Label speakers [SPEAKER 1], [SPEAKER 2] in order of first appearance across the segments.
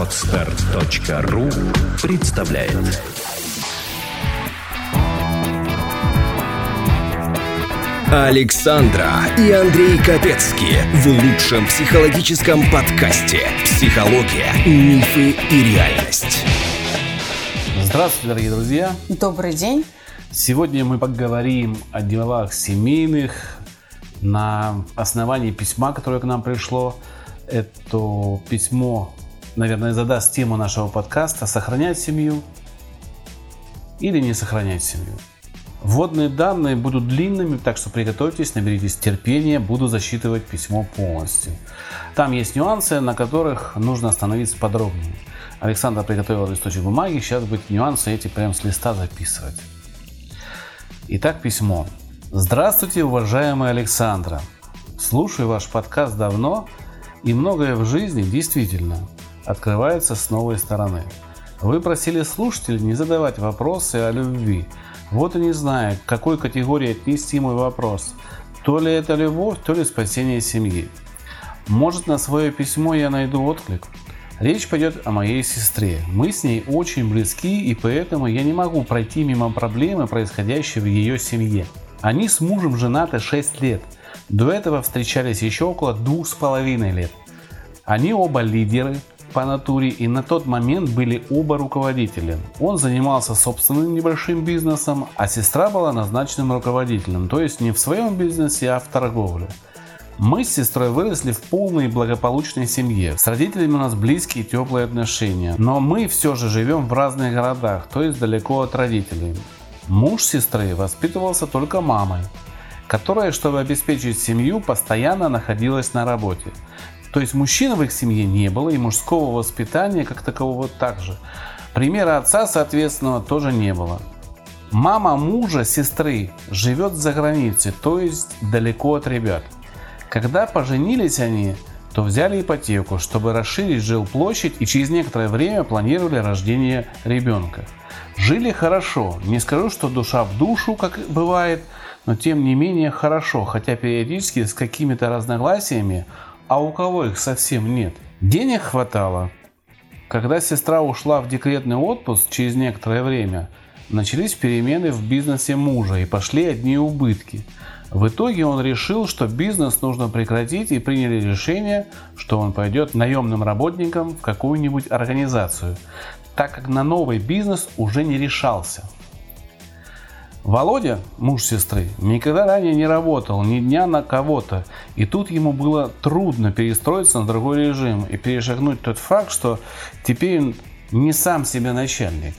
[SPEAKER 1] Отстар.ру представляет Александра и Андрей Капецки в лучшем психологическом подкасте «Психология, мифы и реальность».
[SPEAKER 2] Здравствуйте, дорогие друзья!
[SPEAKER 3] Добрый день!
[SPEAKER 2] Сегодня мы поговорим о делах семейных на основании письма, которое к нам пришло. Это письмо, наверное, задаст тему нашего подкаста «Сохранять семью или не сохранять семью». Вводные данные будут длинными, так что приготовьтесь, наберитесь терпения, буду засчитывать письмо полностью. Там есть нюансы, на которых нужно остановиться подробнее. Александр приготовил листочек бумаги, сейчас будет нюансы эти прям с листа записывать. Итак, письмо. Здравствуйте, уважаемая Александра. Слушаю ваш подкаст давно, и многое в жизни действительно открывается с новой стороны. Вы просили слушателей не задавать вопросы о любви. Вот и не знаю, к какой категории отнести мой вопрос. То ли это любовь, то ли спасение семьи. Может на свое письмо я найду отклик? Речь пойдет о моей сестре. Мы с ней очень близки, и поэтому я не могу пройти мимо проблемы, происходящей в ее семье. Они с мужем женаты 6 лет. До этого встречались еще около двух с половиной лет. Они оба лидеры по натуре и на тот момент были оба руководители. Он занимался собственным небольшим бизнесом, а сестра была назначенным руководителем, то есть не в своем бизнесе, а в торговле. Мы с сестрой выросли в полной и благополучной семье. С родителями у нас близкие и теплые отношения. Но мы все же живем в разных городах, то есть далеко от родителей. Муж сестры воспитывался только мамой, которая, чтобы обеспечить семью, постоянно находилась на работе. То есть мужчин в их семье не было и мужского воспитания как такового также. Примера отца, соответственно, тоже не было. Мама мужа сестры живет за границей, то есть далеко от ребят – когда поженились они, то взяли ипотеку, чтобы расширить жилплощадь и через некоторое время планировали рождение ребенка. Жили хорошо, не скажу, что душа в душу, как бывает, но тем не менее хорошо, хотя периодически с какими-то разногласиями, а у кого их совсем нет. Денег хватало. Когда сестра ушла в декретный отпуск через некоторое время, начались перемены в бизнесе мужа и пошли одни убытки – в итоге он решил, что бизнес нужно прекратить и приняли решение, что он пойдет наемным работником в какую-нибудь организацию, так как на новый бизнес уже не решался. Володя, муж сестры, никогда ранее не работал ни дня на кого-то, и тут ему было трудно перестроиться на другой режим и перешагнуть тот факт, что теперь он не сам себе начальник.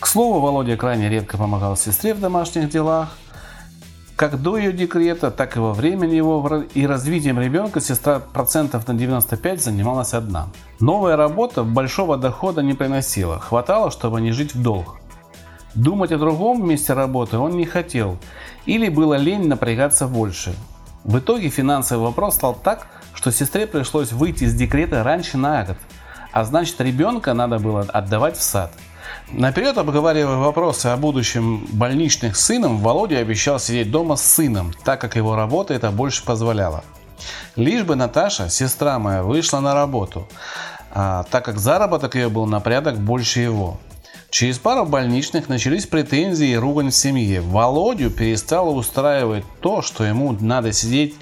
[SPEAKER 2] К слову, Володя крайне редко помогал сестре в домашних делах, как до ее декрета, так и во время его и развитием ребенка сестра процентов на 95 занималась одна. Новая работа большого дохода не приносила, хватало, чтобы не жить в долг. Думать о другом месте работы он не хотел, или было лень напрягаться больше. В итоге финансовый вопрос стал так, что сестре пришлось выйти из декрета раньше на год, а значит ребенка надо было отдавать в сад – Наперед обговаривая вопросы о будущем больничных с сыном, Володя обещал сидеть дома с сыном, так как его работа это больше позволяла. Лишь бы Наташа, сестра моя, вышла на работу, а, так как заработок ее был на порядок больше его. Через пару больничных начались претензии и ругань в семье. Володю перестало устраивать то, что ему надо сидеть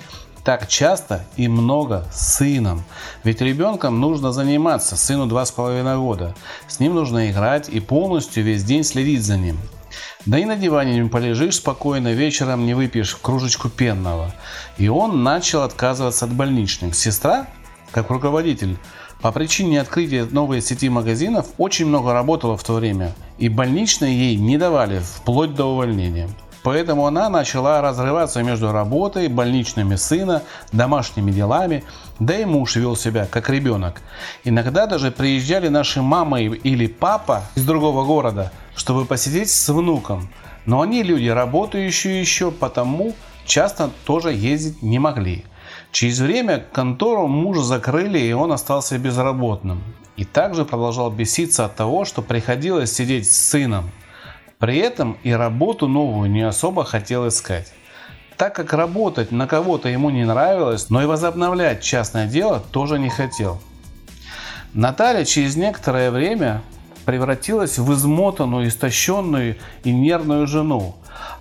[SPEAKER 2] так часто и много с сыном. Ведь ребенком нужно заниматься, сыну два с половиной года. С ним нужно играть и полностью весь день следить за ним. Да и на диване не полежишь спокойно, вечером не выпьешь кружечку пенного. И он начал отказываться от больничных. Сестра, как руководитель, по причине открытия новой сети магазинов очень много работала в то время, и больничные ей не давали, вплоть до увольнения. Поэтому она начала разрываться между работой, больничными сына, домашними делами, да и муж вел себя как ребенок. Иногда даже приезжали наши мама или папа из другого города, чтобы посидеть с внуком. Но они люди работающие еще, потому часто тоже ездить не могли. Через время контору мужа закрыли, и он остался безработным. И также продолжал беситься от того, что приходилось сидеть с сыном. При этом и работу новую не особо хотел искать. Так как работать на кого-то ему не нравилось, но и возобновлять частное дело тоже не хотел. Наталья через некоторое время превратилась в измотанную, истощенную и нервную жену.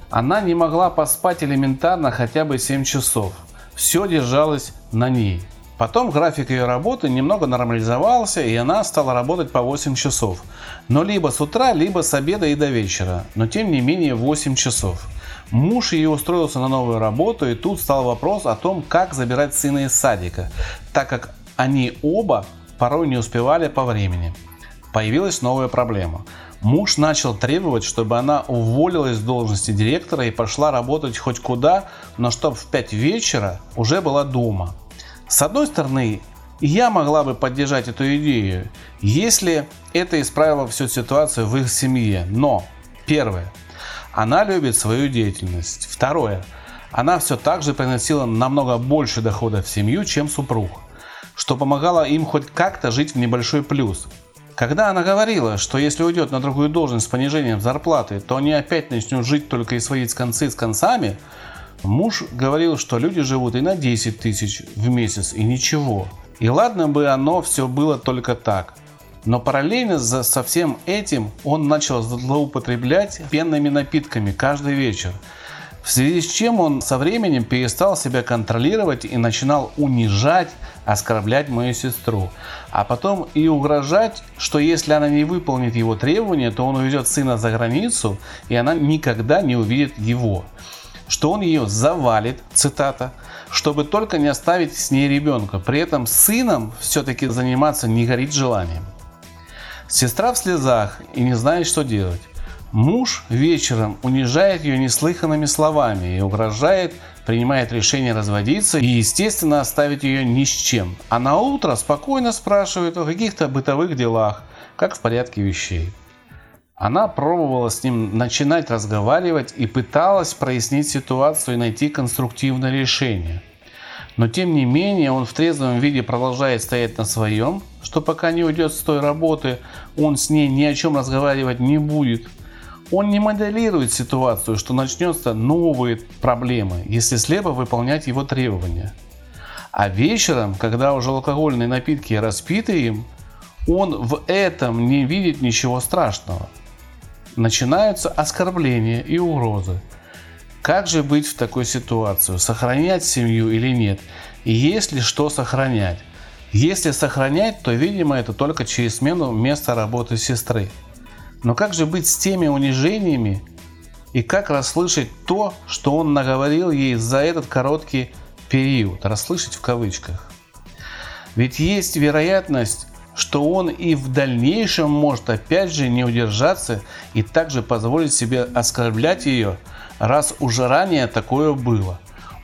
[SPEAKER 2] Она не могла поспать элементарно хотя бы 7 часов. Все держалось на ней. Потом график ее работы немного нормализовался, и она стала работать по 8 часов. Но либо с утра, либо с обеда и до вечера. Но тем не менее 8 часов. Муж ее устроился на новую работу, и тут стал вопрос о том, как забирать сына из садика, так как они оба порой не успевали по времени. Появилась новая проблема. Муж начал требовать, чтобы она уволилась с должности директора и пошла работать хоть куда, но чтобы в 5 вечера уже была дома. С одной стороны, я могла бы поддержать эту идею, если это исправило всю ситуацию в их семье. Но, первое, она любит свою деятельность. Второе, она все так же приносила намного больше дохода в семью, чем супруг, что помогало им хоть как-то жить в небольшой плюс. Когда она говорила, что если уйдет на другую должность с понижением зарплаты, то они опять начнут жить только и сводить концы с концами – Муж говорил, что люди живут и на 10 тысяч в месяц, и ничего. И ладно бы оно все было только так. Но параллельно со всем этим он начал злоупотреблять пенными напитками каждый вечер. В связи с чем он со временем перестал себя контролировать и начинал унижать, оскорблять мою сестру. А потом и угрожать, что если она не выполнит его требования, то он увезет сына за границу, и она никогда не увидит его что он ее завалит, цитата, чтобы только не оставить с ней ребенка. При этом сыном все-таки заниматься не горит желанием. Сестра в слезах и не знает, что делать. Муж вечером унижает ее неслыханными словами и угрожает, принимает решение разводиться и, естественно, оставить ее ни с чем. А на утро спокойно спрашивает о каких-то бытовых делах, как в порядке вещей. Она пробовала с ним начинать разговаривать и пыталась прояснить ситуацию и найти конструктивное решение. Но тем не менее он в трезвом виде продолжает стоять на своем, что пока не уйдет с той работы, он с ней ни о чем разговаривать не будет. Он не моделирует ситуацию, что начнется новые проблемы, если слепо выполнять его требования. А вечером, когда уже алкогольные напитки распиты им, он в этом не видит ничего страшного – начинаются оскорбления и угрозы. Как же быть в такой ситуации? Сохранять семью или нет? И есть ли что сохранять? Если сохранять, то, видимо, это только через смену места работы сестры. Но как же быть с теми унижениями и как расслышать то, что он наговорил ей за этот короткий период? Расслышать в кавычках. Ведь есть вероятность, что он и в дальнейшем может опять же не удержаться и также позволить себе оскорблять ее, раз уже ранее такое было.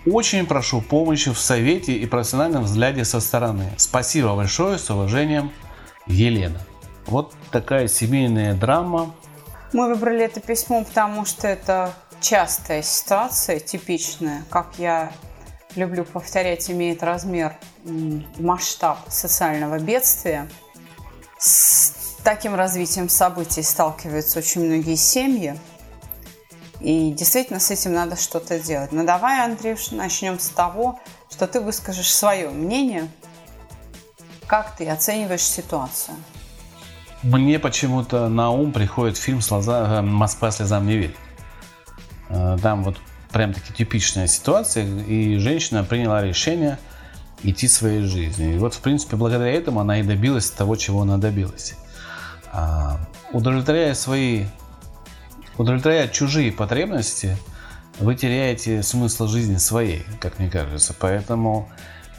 [SPEAKER 2] Очень прошу помощи в совете и профессиональном взгляде со стороны. Спасибо большое, с уважением, Елена. Вот такая семейная драма.
[SPEAKER 3] Мы выбрали это письмо, потому что это частая ситуация, типичная, как я люблю повторять, имеет размер, масштаб социального бедствия. С таким развитием событий сталкиваются очень многие семьи. И действительно с этим надо что-то делать. Но давай, Андрюш, начнем с того, что ты выскажешь свое мнение. Как ты оцениваешь ситуацию?
[SPEAKER 2] Мне почему-то на ум приходит фильм «Слеза... «Москва слезам не верит». Э, там вот прям таки типичная ситуация, и женщина приняла решение идти своей жизнью. И вот, в принципе, благодаря этому она и добилась того, чего она добилась. А, удовлетворяя свои, удовлетворяя чужие потребности, вы теряете смысл жизни своей, как мне кажется. Поэтому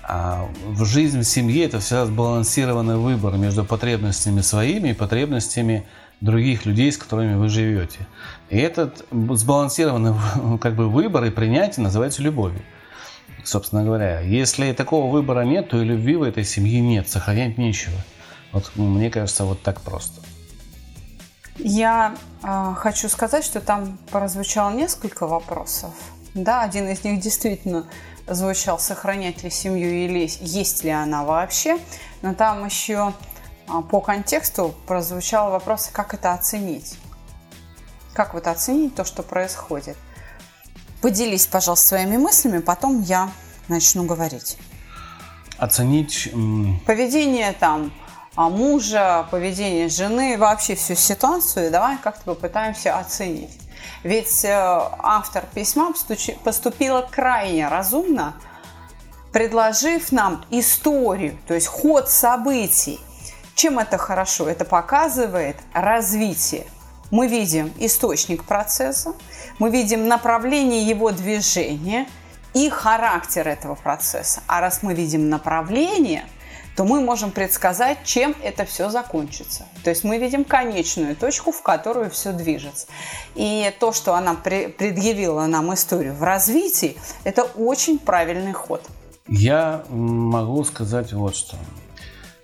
[SPEAKER 2] а, в жизнь в семье это всегда сбалансированный выбор между потребностями своими и потребностями других людей, с которыми вы живете. И этот сбалансированный как бы, выбор и принятие называется любовью. Собственно говоря, если такого выбора нет, то и любви в этой семье нет, сохранять нечего. Вот мне кажется, вот так просто.
[SPEAKER 3] Я э, хочу сказать, что там прозвучало несколько вопросов. Да, один из них действительно звучал, сохранять ли семью или есть ли она вообще. Но там еще а, по контексту прозвучал вопрос, как это оценить. Как вот оценить то, что происходит. Поделись, пожалуйста, своими мыслями, потом я начну говорить.
[SPEAKER 2] Оценить...
[SPEAKER 3] Поведение там мужа, поведение жены, вообще всю ситуацию, давай как-то попытаемся оценить. Ведь э, автор письма поступила крайне разумно, предложив нам историю, то есть ход событий. Чем это хорошо? Это показывает развитие. Мы видим источник процесса, мы видим направление его движения и характер этого процесса. А раз мы видим направление – то мы можем предсказать, чем это все закончится. То есть мы видим конечную точку, в которую все движется. И то, что она предъявила нам историю в развитии, это очень правильный ход.
[SPEAKER 2] Я могу сказать вот что.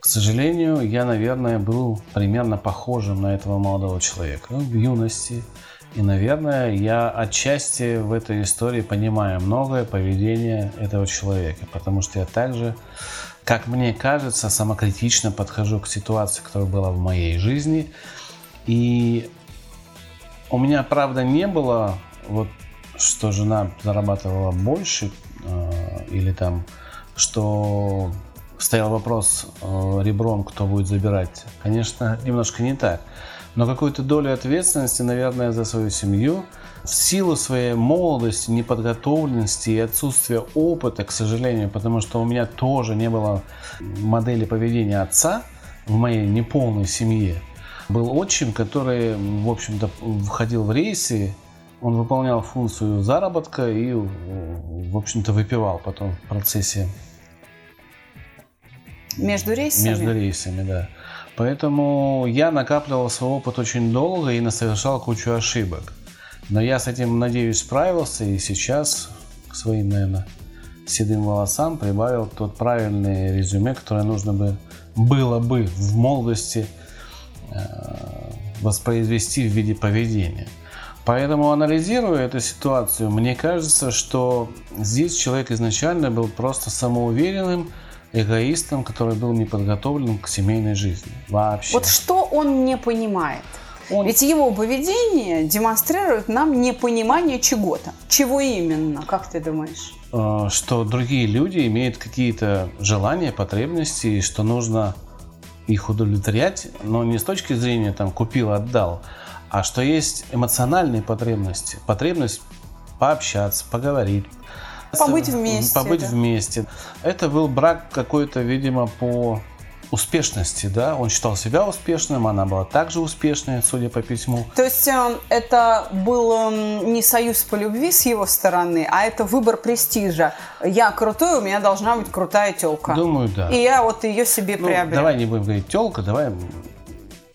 [SPEAKER 2] К сожалению, я, наверное, был примерно похожим на этого молодого человека в юности. И, наверное, я отчасти в этой истории понимаю многое поведение этого человека, потому что я также как мне кажется, самокритично подхожу к ситуации, которая была в моей жизни. И у меня, правда, не было вот что жена зарабатывала больше, э, или там, что стоял вопрос э, ребром, кто будет забирать. Конечно, немножко не так. Но какую-то долю ответственности, наверное, за свою семью – в силу своей молодости, неподготовленности и отсутствия опыта, к сожалению, потому что у меня тоже не было модели поведения отца в моей неполной семье, был отчим, который, в общем-то, входил в рейсы, он выполнял функцию заработка и, в общем-то, выпивал потом в процессе.
[SPEAKER 3] Между рейсами?
[SPEAKER 2] Между рейсами, да. Поэтому я накапливал свой опыт очень долго и совершал кучу ошибок. Но я с этим, надеюсь, справился и сейчас к своим, наверное, седым волосам прибавил тот правильный резюме, которое нужно бы, было бы в молодости э, воспроизвести в виде поведения. Поэтому, анализируя эту ситуацию, мне кажется, что здесь человек изначально был просто самоуверенным, эгоистом, который был не подготовлен к семейной жизни вообще.
[SPEAKER 3] Вот что он не понимает? Он... Ведь его поведение демонстрирует нам непонимание чего-то. Чего именно, как ты думаешь?
[SPEAKER 2] Э, что другие люди имеют какие-то желания, потребности, и что нужно их удовлетворять, но не с точки зрения там купил, отдал, а что есть эмоциональные потребности. Потребность пообщаться, поговорить,
[SPEAKER 3] побыть вместе.
[SPEAKER 2] Побыть да. вместе. Это был брак какой-то, видимо, по успешности, да, он считал себя успешным, она была также успешной, судя по письму.
[SPEAKER 3] То есть э, это был э, не союз по любви с его стороны, а это выбор престижа. Я крутой, у меня должна быть крутая телка.
[SPEAKER 2] Думаю, да.
[SPEAKER 3] И я вот ее себе ну, приобрел.
[SPEAKER 2] Давай не будем говорить телка, давай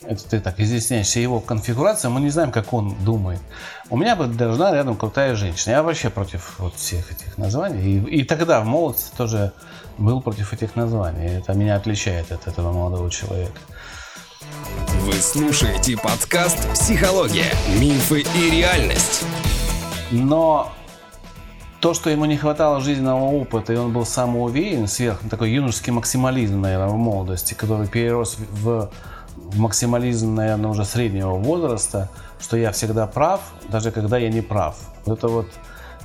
[SPEAKER 2] это ты так изъясняешься его конфигурация, мы не знаем, как он думает. У меня бы должна рядом крутая женщина. Я вообще против вот всех этих названий. И, и тогда в молодости тоже был против этих названий. Это меня отличает от этого молодого человека.
[SPEAKER 1] Вы слушаете подкаст «Психология. Мифы и реальность».
[SPEAKER 2] Но то, что ему не хватало жизненного опыта, и он был самоуверен, сверх, такой юношеский максимализм, наверное, в молодости, который перерос в, максимализм, наверное, уже среднего возраста, что я всегда прав, даже когда я не прав. Это вот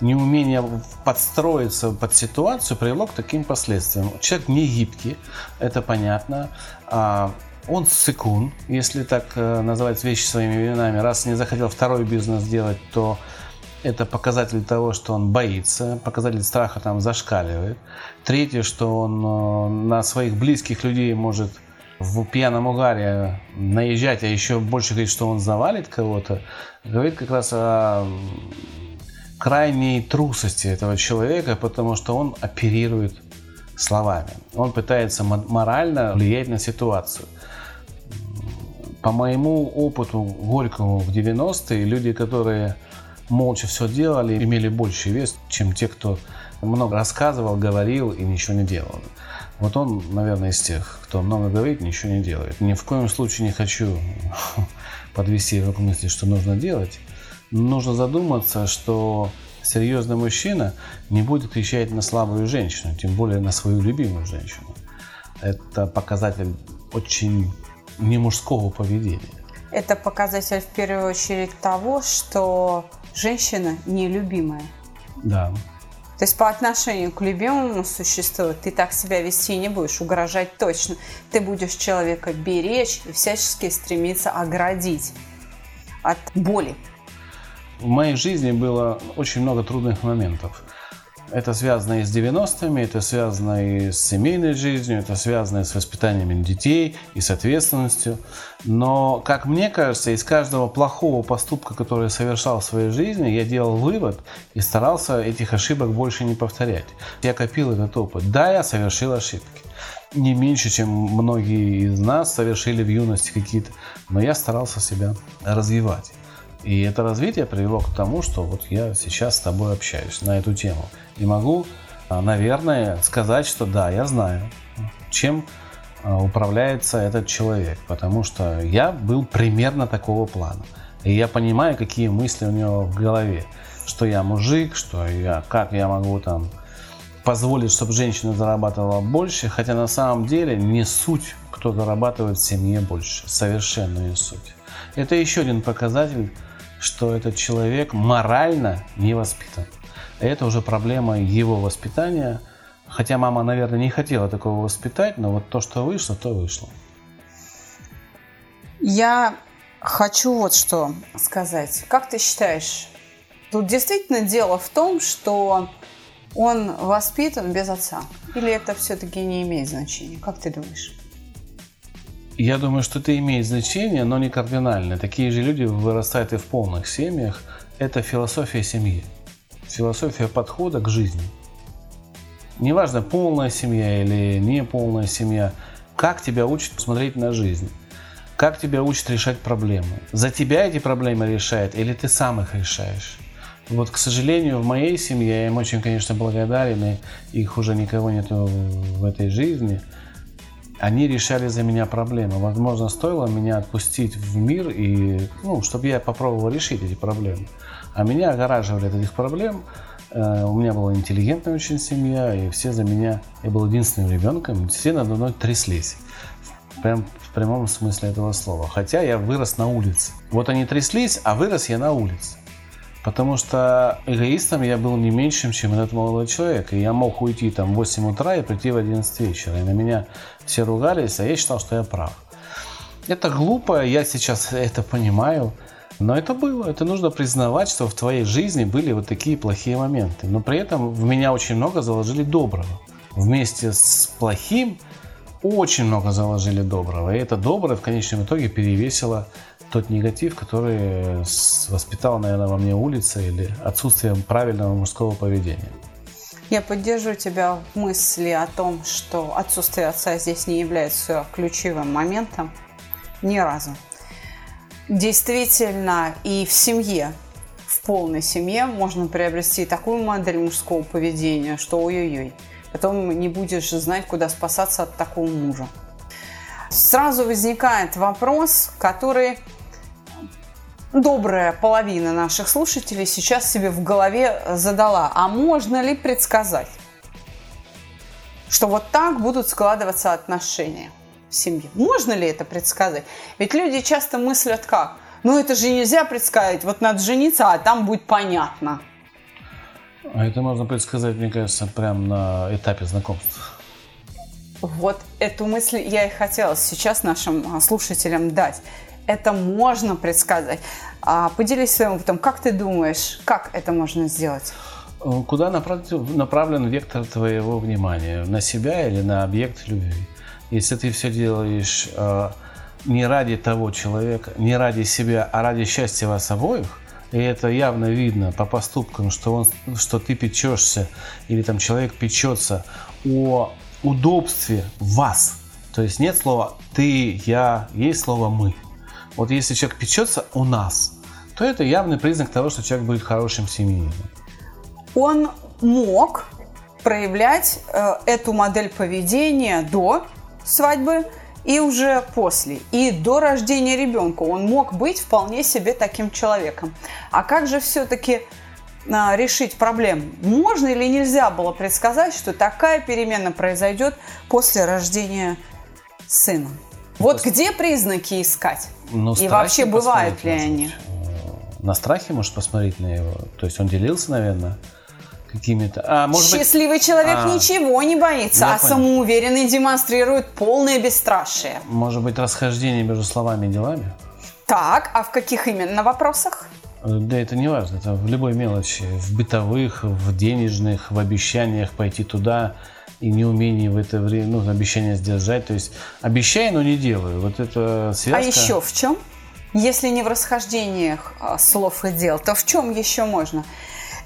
[SPEAKER 2] неумение подстроиться под ситуацию привело к таким последствиям. Человек не гибкий, это понятно. А, он сыкун, если так э, называть вещи своими именами. Раз не захотел второй бизнес делать, то это показатель того, что он боится, показатель страха там зашкаливает. Третье, что он э, на своих близких людей может в пьяном угаре наезжать, а еще больше говорит, что он завалит кого-то, говорит как раз о крайней трусости этого человека, потому что он оперирует словами. Он пытается морально влиять на ситуацию. По моему опыту горькому в 90-е, люди, которые молча все делали, имели больший вес, чем те, кто много рассказывал, говорил и ничего не делал. Вот он, наверное, из тех, кто много говорит, ничего не делает. Ни в коем случае не хочу подвести его к мысли, что нужно делать нужно задуматься, что серьезный мужчина не будет кричать на слабую женщину, тем более на свою любимую женщину. Это показатель очень не мужского поведения.
[SPEAKER 3] Это показатель в первую очередь того, что женщина нелюбимая.
[SPEAKER 2] Да.
[SPEAKER 3] То есть по отношению к любимому существу ты так себя вести не будешь, угрожать точно. Ты будешь человека беречь и всячески стремиться оградить от боли.
[SPEAKER 2] В моей жизни было очень много трудных моментов. Это связано и с 90-ми, это связано и с семейной жизнью, это связано и с воспитанием детей, и с ответственностью. Но, как мне кажется, из каждого плохого поступка, который я совершал в своей жизни, я делал вывод и старался этих ошибок больше не повторять. Я копил этот опыт. Да, я совершил ошибки. Не меньше, чем многие из нас совершили в юности какие-то. Но я старался себя развивать. И это развитие привело к тому, что вот я сейчас с тобой общаюсь на эту тему. И могу, а, наверное, сказать, что да, я знаю, чем а, управляется этот человек. Потому что я был примерно такого плана. И я понимаю, какие мысли у него в голове. Что я мужик, что я, как я могу там позволить, чтобы женщина зарабатывала больше, хотя на самом деле не суть, кто зарабатывает в семье больше, совершенно не суть. Это еще один показатель что этот человек морально не воспитан. Это уже проблема его воспитания. Хотя мама, наверное, не хотела такого воспитать, но вот то, что вышло, то вышло.
[SPEAKER 3] Я хочу вот что сказать. Как ты считаешь, тут действительно дело в том, что он воспитан без отца? Или это все-таки не имеет значения? Как ты думаешь?
[SPEAKER 2] Я думаю, что это имеет значение, но не кардинальное. Такие же люди вырастают и в полных семьях. Это философия семьи. Философия подхода к жизни. Неважно, полная семья или не полная семья. Как тебя учат смотреть на жизнь? Как тебя учат решать проблемы? За тебя эти проблемы решает или ты сам их решаешь? Вот, к сожалению, в моей семье, я им очень, конечно, благодарен, и их уже никого нету в этой жизни – они решали за меня проблемы. Возможно, стоило меня отпустить в мир, и, ну, чтобы я попробовал решить эти проблемы. А меня огораживали от этих проблем. Э, у меня была интеллигентная очень семья, и все за меня... Я был единственным ребенком, все надо мной тряслись. Прям в прямом смысле этого слова. Хотя я вырос на улице. Вот они тряслись, а вырос я на улице. Потому что эгоистом я был не меньшим, чем этот молодой человек. И я мог уйти там в 8 утра и прийти в 11 вечера. И на меня все ругались, а я считал, что я прав. Это глупо, я сейчас это понимаю. Но это было. Это нужно признавать, что в твоей жизни были вот такие плохие моменты. Но при этом в меня очень много заложили доброго. Вместе с плохим очень много заложили доброго. И это доброе в конечном итоге перевесило тот негатив, который воспитала, наверное, во мне улица или отсутствие правильного мужского поведения.
[SPEAKER 3] Я поддерживаю тебя в мысли о том, что отсутствие отца здесь не является ключевым моментом ни разу. Действительно, и в семье, в полной семье можно приобрести такую модель мужского поведения, что ой-ой-ой. Потом не будешь знать, куда спасаться от такого мужа. Сразу возникает вопрос, который добрая половина наших слушателей сейчас себе в голове задала. А можно ли предсказать, что вот так будут складываться отношения в семье? Можно ли это предсказать? Ведь люди часто мыслят как? Ну это же нельзя предсказать. Вот надо жениться, а там будет понятно.
[SPEAKER 2] А это можно предсказать, мне кажется, прямо на этапе знакомства.
[SPEAKER 3] Вот эту мысль я и хотела сейчас нашим слушателям дать это можно предсказать. А, поделись своим опытом. Как ты думаешь, как это можно сделать?
[SPEAKER 2] Э, куда направлен вектор твоего внимания? На себя или на объект любви? Если ты все делаешь э, не ради того человека, не ради себя, а ради счастья вас обоих, и это явно видно по поступкам, что, он, что ты печешься, или там человек печется о удобстве вас. То есть нет слова «ты», «я», есть слово «мы». Вот если человек печется у нас, то это явный признак того, что человек будет хорошим семьянином.
[SPEAKER 3] Он мог проявлять э, эту модель поведения до свадьбы и уже после. И до рождения ребенка он мог быть вполне себе таким человеком. А как же все-таки э, решить проблему? Можно или нельзя было предсказать, что такая перемена произойдет после рождения сына? Вот Просто... где признаки искать? Ну, И вообще бывают ли они?
[SPEAKER 2] На страхе можешь посмотреть на его. То есть он делился, наверное, какими-то. А, может быть,
[SPEAKER 3] Счастливый человек
[SPEAKER 2] А.
[SPEAKER 3] ничего не боится, а
[SPEAKER 2] понял.
[SPEAKER 3] самоуверенный демонстрирует полное бесстрашие.
[SPEAKER 2] может быть, расхождение между словами и делами?
[SPEAKER 3] Так, а в каких именно вопросах?
[SPEAKER 2] Да это не важно, это в любой мелочи, в бытовых, в денежных, в обещаниях пойти туда и неумении в это время, ну, обещания сдержать. То есть обещаю, но не делаю. Вот это связка.
[SPEAKER 3] А еще в чем? Если не в расхождениях а, слов и дел, то в чем еще можно?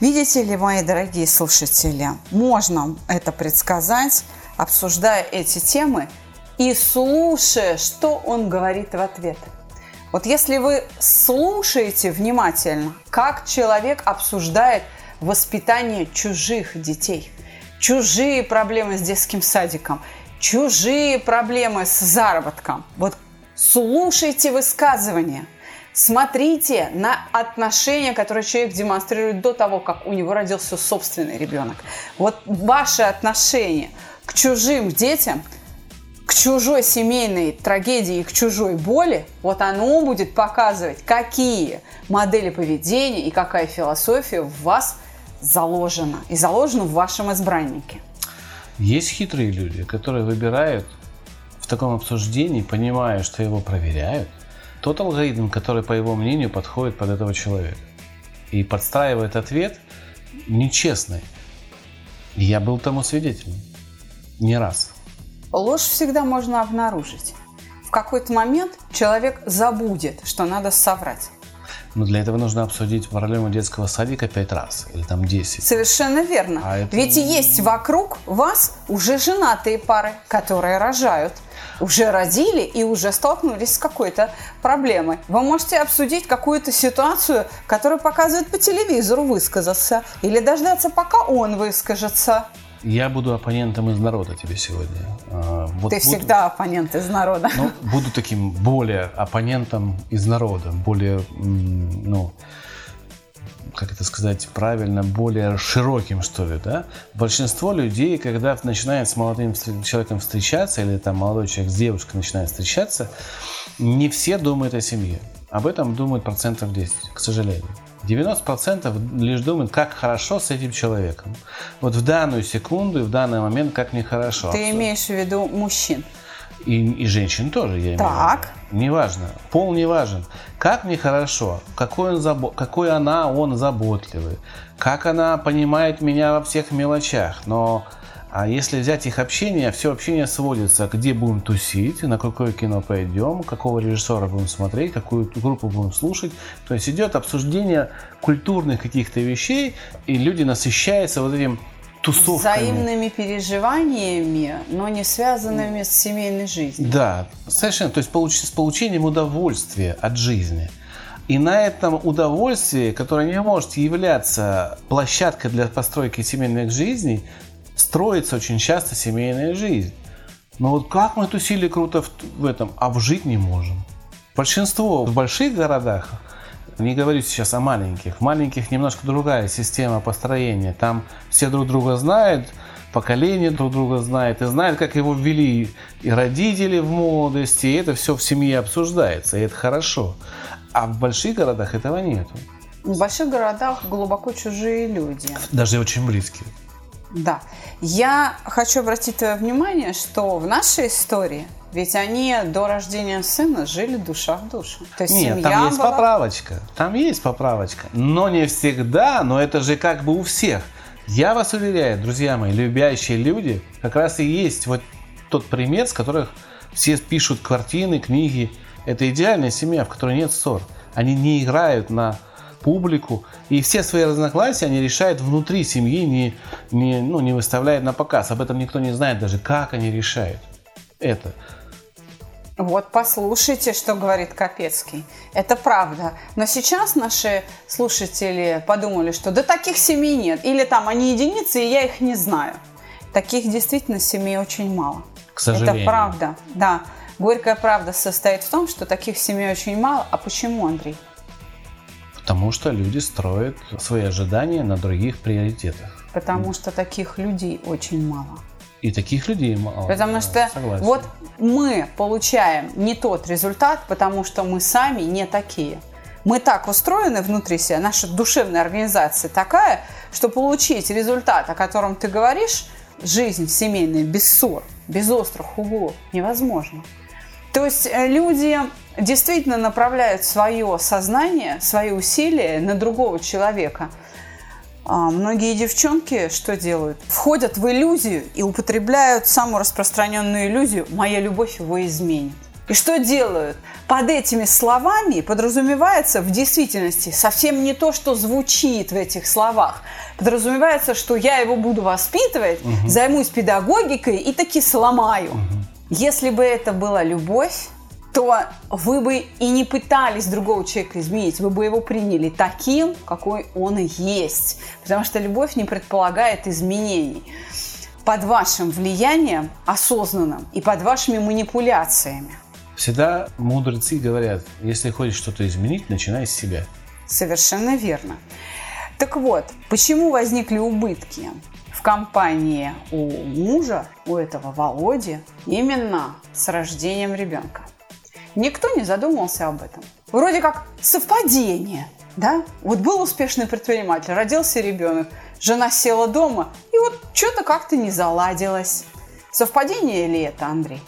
[SPEAKER 3] Видите ли, мои дорогие слушатели, можно это предсказать, обсуждая эти темы и слушая, что он говорит в ответ. Вот если вы слушаете внимательно, как человек обсуждает воспитание чужих детей, чужие проблемы с детским садиком, чужие проблемы с заработком, вот слушайте высказывания, смотрите на отношения, которые человек демонстрирует до того, как у него родился собственный ребенок. Вот ваши отношения к чужим детям – к чужой семейной трагедии и к чужой боли, вот оно будет показывать, какие модели поведения и какая философия в вас заложена и заложена в вашем избраннике.
[SPEAKER 2] Есть хитрые люди, которые выбирают в таком обсуждении, понимая, что его проверяют, тот алгоритм, который, по его мнению, подходит под этого человека. И подстраивает ответ нечестный. Я был тому свидетелем. Не раз.
[SPEAKER 3] Ложь всегда можно обнаружить. В какой-то момент человек забудет, что надо соврать.
[SPEAKER 2] Но для этого нужно обсудить проблему детского садика пять раз. Или там 10.
[SPEAKER 3] Совершенно верно.
[SPEAKER 2] А это-
[SPEAKER 3] Ведь и есть вокруг вас уже женатые пары, которые рожают. Уже родили и уже столкнулись с какой-то проблемой. Вы можете обсудить какую-то ситуацию, которую показывают по телевизору, высказаться. Или дождаться, пока он выскажется.
[SPEAKER 2] Я буду оппонентом из народа тебе сегодня. А, вот
[SPEAKER 3] Ты
[SPEAKER 2] буду-
[SPEAKER 3] всегда оппонент из народа.
[SPEAKER 2] Ну, буду таким более оппонентом из народа, более, ну, как это сказать правильно, более широким, что ли, да? Большинство людей, когда начинает с молодым человеком встречаться, или там молодой человек с девушкой начинает встречаться, не все думают о семье. Об этом думают процентов 10, к сожалению. 90% лишь думают, как хорошо с этим человеком. Вот в данную секунду и в данный момент, как нехорошо.
[SPEAKER 3] Ты имеешь в виду мужчин.
[SPEAKER 2] И, и женщин тоже, я имею.
[SPEAKER 3] Так.
[SPEAKER 2] Неважно. Пол не важен. Как мне хорошо, какой, он забо... какой она, он заботливый, как она понимает меня во всех мелочах. Но а если взять их общение, все общение сводится, где будем тусить, на какое кино пойдем, какого режиссера будем смотреть, какую группу будем слушать. То есть идет обсуждение культурных каких-то вещей, и люди насыщаются вот этим тусовками.
[SPEAKER 3] Взаимными переживаниями, но не связанными с семейной жизнью.
[SPEAKER 2] Да, совершенно. То есть получ- с получением удовольствия от жизни. И на этом удовольствии, которое не может являться площадкой для постройки семейных жизней, строится очень часто семейная жизнь. Но вот как мы тусили круто в, в этом, а вжить не можем. Большинство в больших городах, не говорю сейчас о маленьких, в маленьких немножко другая система построения. Там все друг друга знают, поколение друг друга знает, и знают, как его ввели и родители в молодости, и это все в семье обсуждается, и это хорошо. А в больших городах этого нету.
[SPEAKER 3] В больших городах глубоко чужие люди.
[SPEAKER 2] Даже очень близкие.
[SPEAKER 3] Да. Я хочу обратить твое внимание, что в нашей истории ведь они до рождения сына жили душа в душу. То есть
[SPEAKER 2] Нет,
[SPEAKER 3] семья
[SPEAKER 2] там есть
[SPEAKER 3] была...
[SPEAKER 2] поправочка. Там есть поправочка. Но не всегда, но это же как бы у всех. Я вас уверяю, друзья мои, любящие люди, как раз и есть вот тот пример, с которых все пишут картины, книги. Это идеальная семья, в которой нет ссор. Они не играют на публику. И все свои разногласия они решают внутри семьи, не, не, ну, не выставляют на показ. Об этом никто не знает даже, как они решают это.
[SPEAKER 3] Вот послушайте, что говорит Капецкий. Это правда. Но сейчас наши слушатели подумали, что да таких семей нет. Или там они единицы, и я их не знаю. Таких действительно семей очень мало.
[SPEAKER 2] К сожалению.
[SPEAKER 3] Это правда, да. Горькая правда состоит в том, что таких семей очень мало. А почему, Андрей?
[SPEAKER 2] Потому что люди строят свои ожидания на других приоритетах.
[SPEAKER 3] Потому что таких людей очень мало.
[SPEAKER 2] И таких людей мало.
[SPEAKER 3] Потому что
[SPEAKER 2] согласен.
[SPEAKER 3] вот мы получаем не тот результат, потому что мы сами не такие. Мы так устроены внутри себя, наша душевная организация такая, что получить результат, о котором ты говоришь, жизнь семейная без ссор, без острых углов невозможно. То есть э, люди действительно направляют свое сознание, свои усилия на другого человека. А многие девчонки что делают? Входят в иллюзию и употребляют самую распространенную иллюзию «моя любовь его изменит». И что делают? Под этими словами подразумевается в действительности совсем не то, что звучит в этих словах. Подразумевается, что я его буду воспитывать, угу. займусь педагогикой и таки сломаю. Угу. Если бы это была любовь, то вы бы и не пытались другого человека изменить, вы бы его приняли таким, какой он и есть. Потому что любовь не предполагает изменений под вашим влиянием осознанным и под вашими манипуляциями.
[SPEAKER 2] Всегда мудрецы говорят, если хочешь что-то изменить, начинай с себя.
[SPEAKER 3] Совершенно верно. Так вот, почему возникли убытки в компании у мужа, у этого Володи, именно с рождением ребенка? Никто не задумывался об этом. Вроде как совпадение, да? Вот был успешный предприниматель, родился ребенок, жена села дома, и вот что-то как-то не заладилось. Совпадение ли это, Андрей?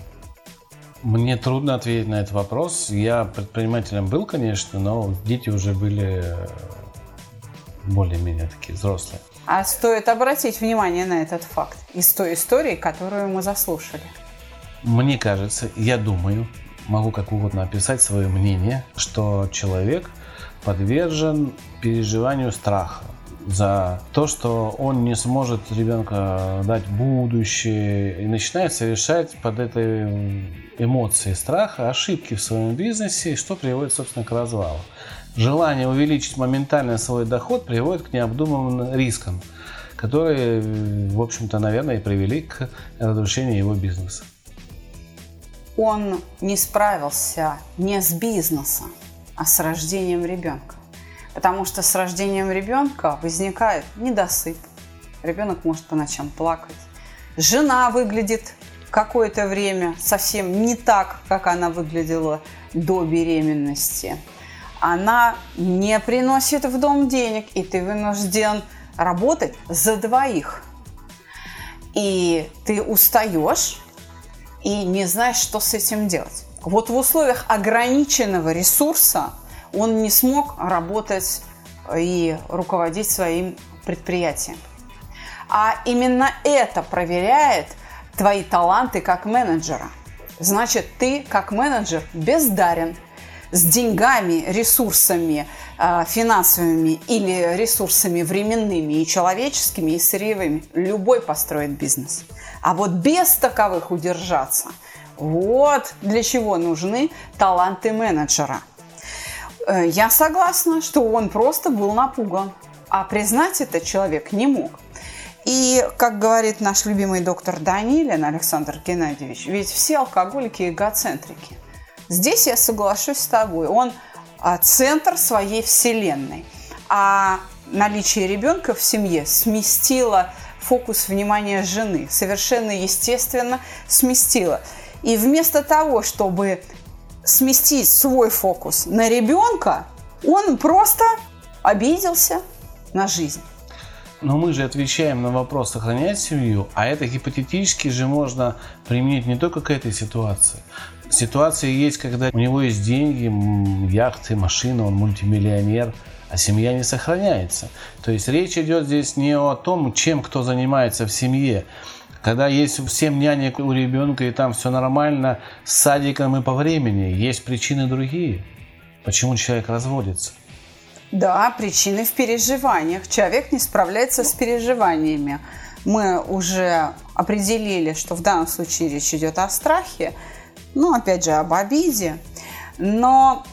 [SPEAKER 2] Мне трудно ответить на этот вопрос. Я предпринимателем был, конечно, но дети уже были э, более-менее такие взрослые.
[SPEAKER 3] А стоит обратить внимание на этот факт из той истории, которую мы заслушали.
[SPEAKER 2] Мне кажется, я думаю, могу как угодно описать свое мнение, что человек подвержен переживанию страха за то, что он не сможет ребенка дать будущее и начинает совершать под этой эмоцией страха ошибки в своем бизнесе, что приводит, собственно, к развалу. Желание увеличить моментально свой доход приводит к необдуманным рискам, которые, в общем-то, наверное, и привели к разрушению его бизнеса.
[SPEAKER 3] Он не справился не с бизнесом, а с рождением ребенка. Потому что с рождением ребенка возникает недосып. Ребенок может по ночам плакать. Жена выглядит какое-то время совсем не так, как она выглядела до беременности. Она не приносит в дом денег, и ты вынужден работать за двоих. И ты устаешь и не знаешь, что с этим делать. Вот в условиях ограниченного ресурса он не смог работать и руководить своим предприятием. А именно это проверяет твои таланты как менеджера. Значит, ты как менеджер бездарен с деньгами, ресурсами э, финансовыми или ресурсами временными и человеческими, и сырьевыми. Любой построит бизнес. А вот без таковых удержаться – вот для чего нужны таланты менеджера – Э, я согласна, что он просто был напуган, а признать это человек не мог. И, как говорит наш любимый доктор Данилин Александр Геннадьевич, ведь все алкоголики эгоцентрики. Здесь я соглашусь с тобой. Он а, центр своей вселенной. А наличие ребенка в семье сместило фокус внимания жены. Совершенно естественно сместило. И вместо того, чтобы сместить свой фокус на ребенка, он просто обиделся на жизнь.
[SPEAKER 2] Но мы же отвечаем на вопрос сохранять семью, а это гипотетически же можно применить не только к этой ситуации. Ситуация есть, когда у него есть деньги, яхты, машина, он мультимиллионер, а семья не сохраняется. То есть речь идет здесь не о том, чем кто занимается в семье, когда есть 7 нянек у ребенка, и там все нормально, с садиком и по времени, есть причины другие. Почему человек разводится?
[SPEAKER 3] Да, причины в переживаниях. Человек не справляется с переживаниями. Мы уже определили, что в данном случае речь идет о страхе, ну, опять же, об обиде. Но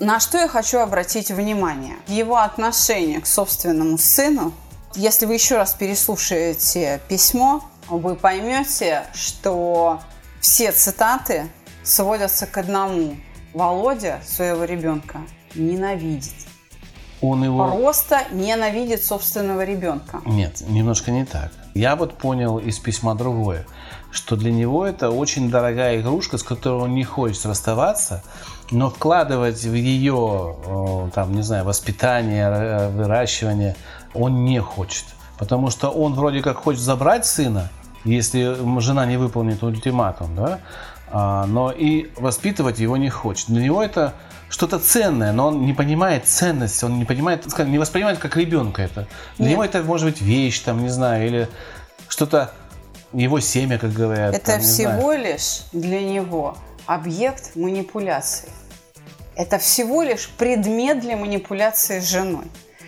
[SPEAKER 3] на что я хочу обратить внимание? Его отношение к собственному сыну. Если вы еще раз переслушаете письмо, вы поймете, что все цитаты сводятся к одному. Володя своего ребенка ненавидит. Он его... Просто ненавидит собственного ребенка.
[SPEAKER 2] Нет, немножко не так. Я вот понял из письма другое, что для него это очень дорогая игрушка, с которой он не хочет расставаться, но вкладывать в ее, там, не знаю, воспитание, э, выращивание он не хочет. Потому что он вроде как хочет забрать сына, если жена не выполнит ультиматум, да, а, но и воспитывать его не хочет. Для него это что-то ценное, но он не понимает ценность, он не понимает, не воспринимает как ребенка это. Для Нет. него это может быть вещь, там, не знаю, или что-то его семя, как говорят.
[SPEAKER 3] Это
[SPEAKER 2] там,
[SPEAKER 3] всего знаю. лишь для него объект манипуляции. Это всего лишь предмет для манипуляции с женой.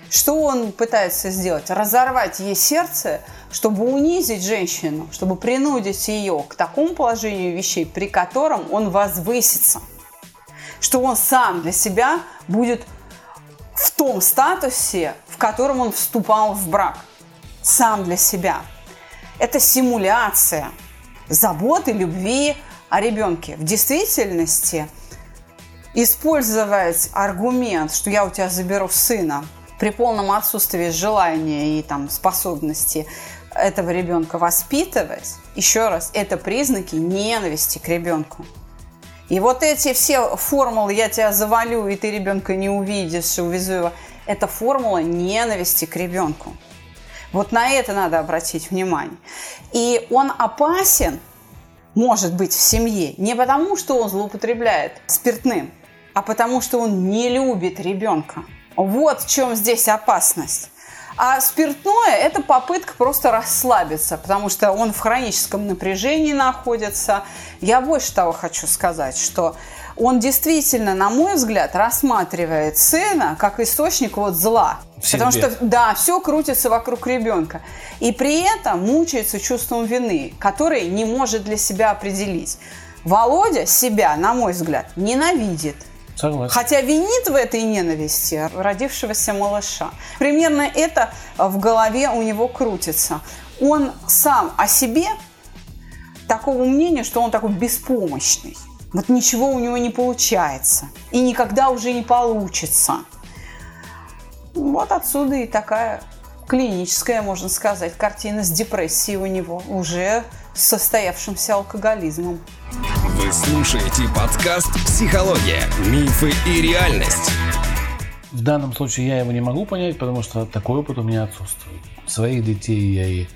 [SPEAKER 3] Что он пытается сделать? Разорвать ей сердце, чтобы унизить женщину, чтобы принудить ее к такому положению вещей, при котором он возвысится. Что он сам для себя будет в том статусе, в котором он вступал в брак. Сам для себя. Это симуляция заботы, любви о ребенке. В действительности использовать аргумент, что я у тебя заберу сына, при полном отсутствии желания и там, способности этого ребенка воспитывать, еще раз, это признаки ненависти к ребенку. И вот эти все формулы «я тебя завалю, и ты ребенка не увидишь, увезу его» – это формула ненависти к ребенку. Вот на это надо обратить внимание. И он опасен, может быть, в семье не потому, что он злоупотребляет спиртным, а потому, что он не любит ребенка – вот в чем здесь опасность. А спиртное – это попытка просто расслабиться, потому что он в хроническом напряжении находится. Я больше того хочу сказать, что он действительно, на мой взгляд, рассматривает сына как источник вот зла. В потому что, да, все крутится вокруг ребенка. И при этом мучается чувством вины, которое не может для себя определить. Володя себя, на мой взгляд, ненавидит –
[SPEAKER 2] Согласен.
[SPEAKER 3] Хотя винит в этой ненависти родившегося малыша. Примерно это в голове у него крутится. Он сам о себе такого мнения, что он такой беспомощный. Вот ничего у него не получается. И никогда уже не получится. Вот отсюда и такая клиническая, можно сказать, картина с депрессией у него, уже состоявшимся алкоголизмом.
[SPEAKER 1] Вы слушаете подкаст «Психология. Мифы и реальность».
[SPEAKER 2] В данном случае я его не могу понять, потому что такой опыт у меня отсутствует. Своих детей я и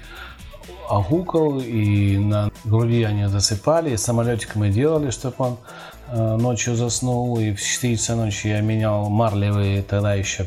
[SPEAKER 2] огукал, и на груди они засыпали, и самолетик мы делали, чтобы он э, ночью заснул, и в 4 часа ночи я менял марлевые тогда еще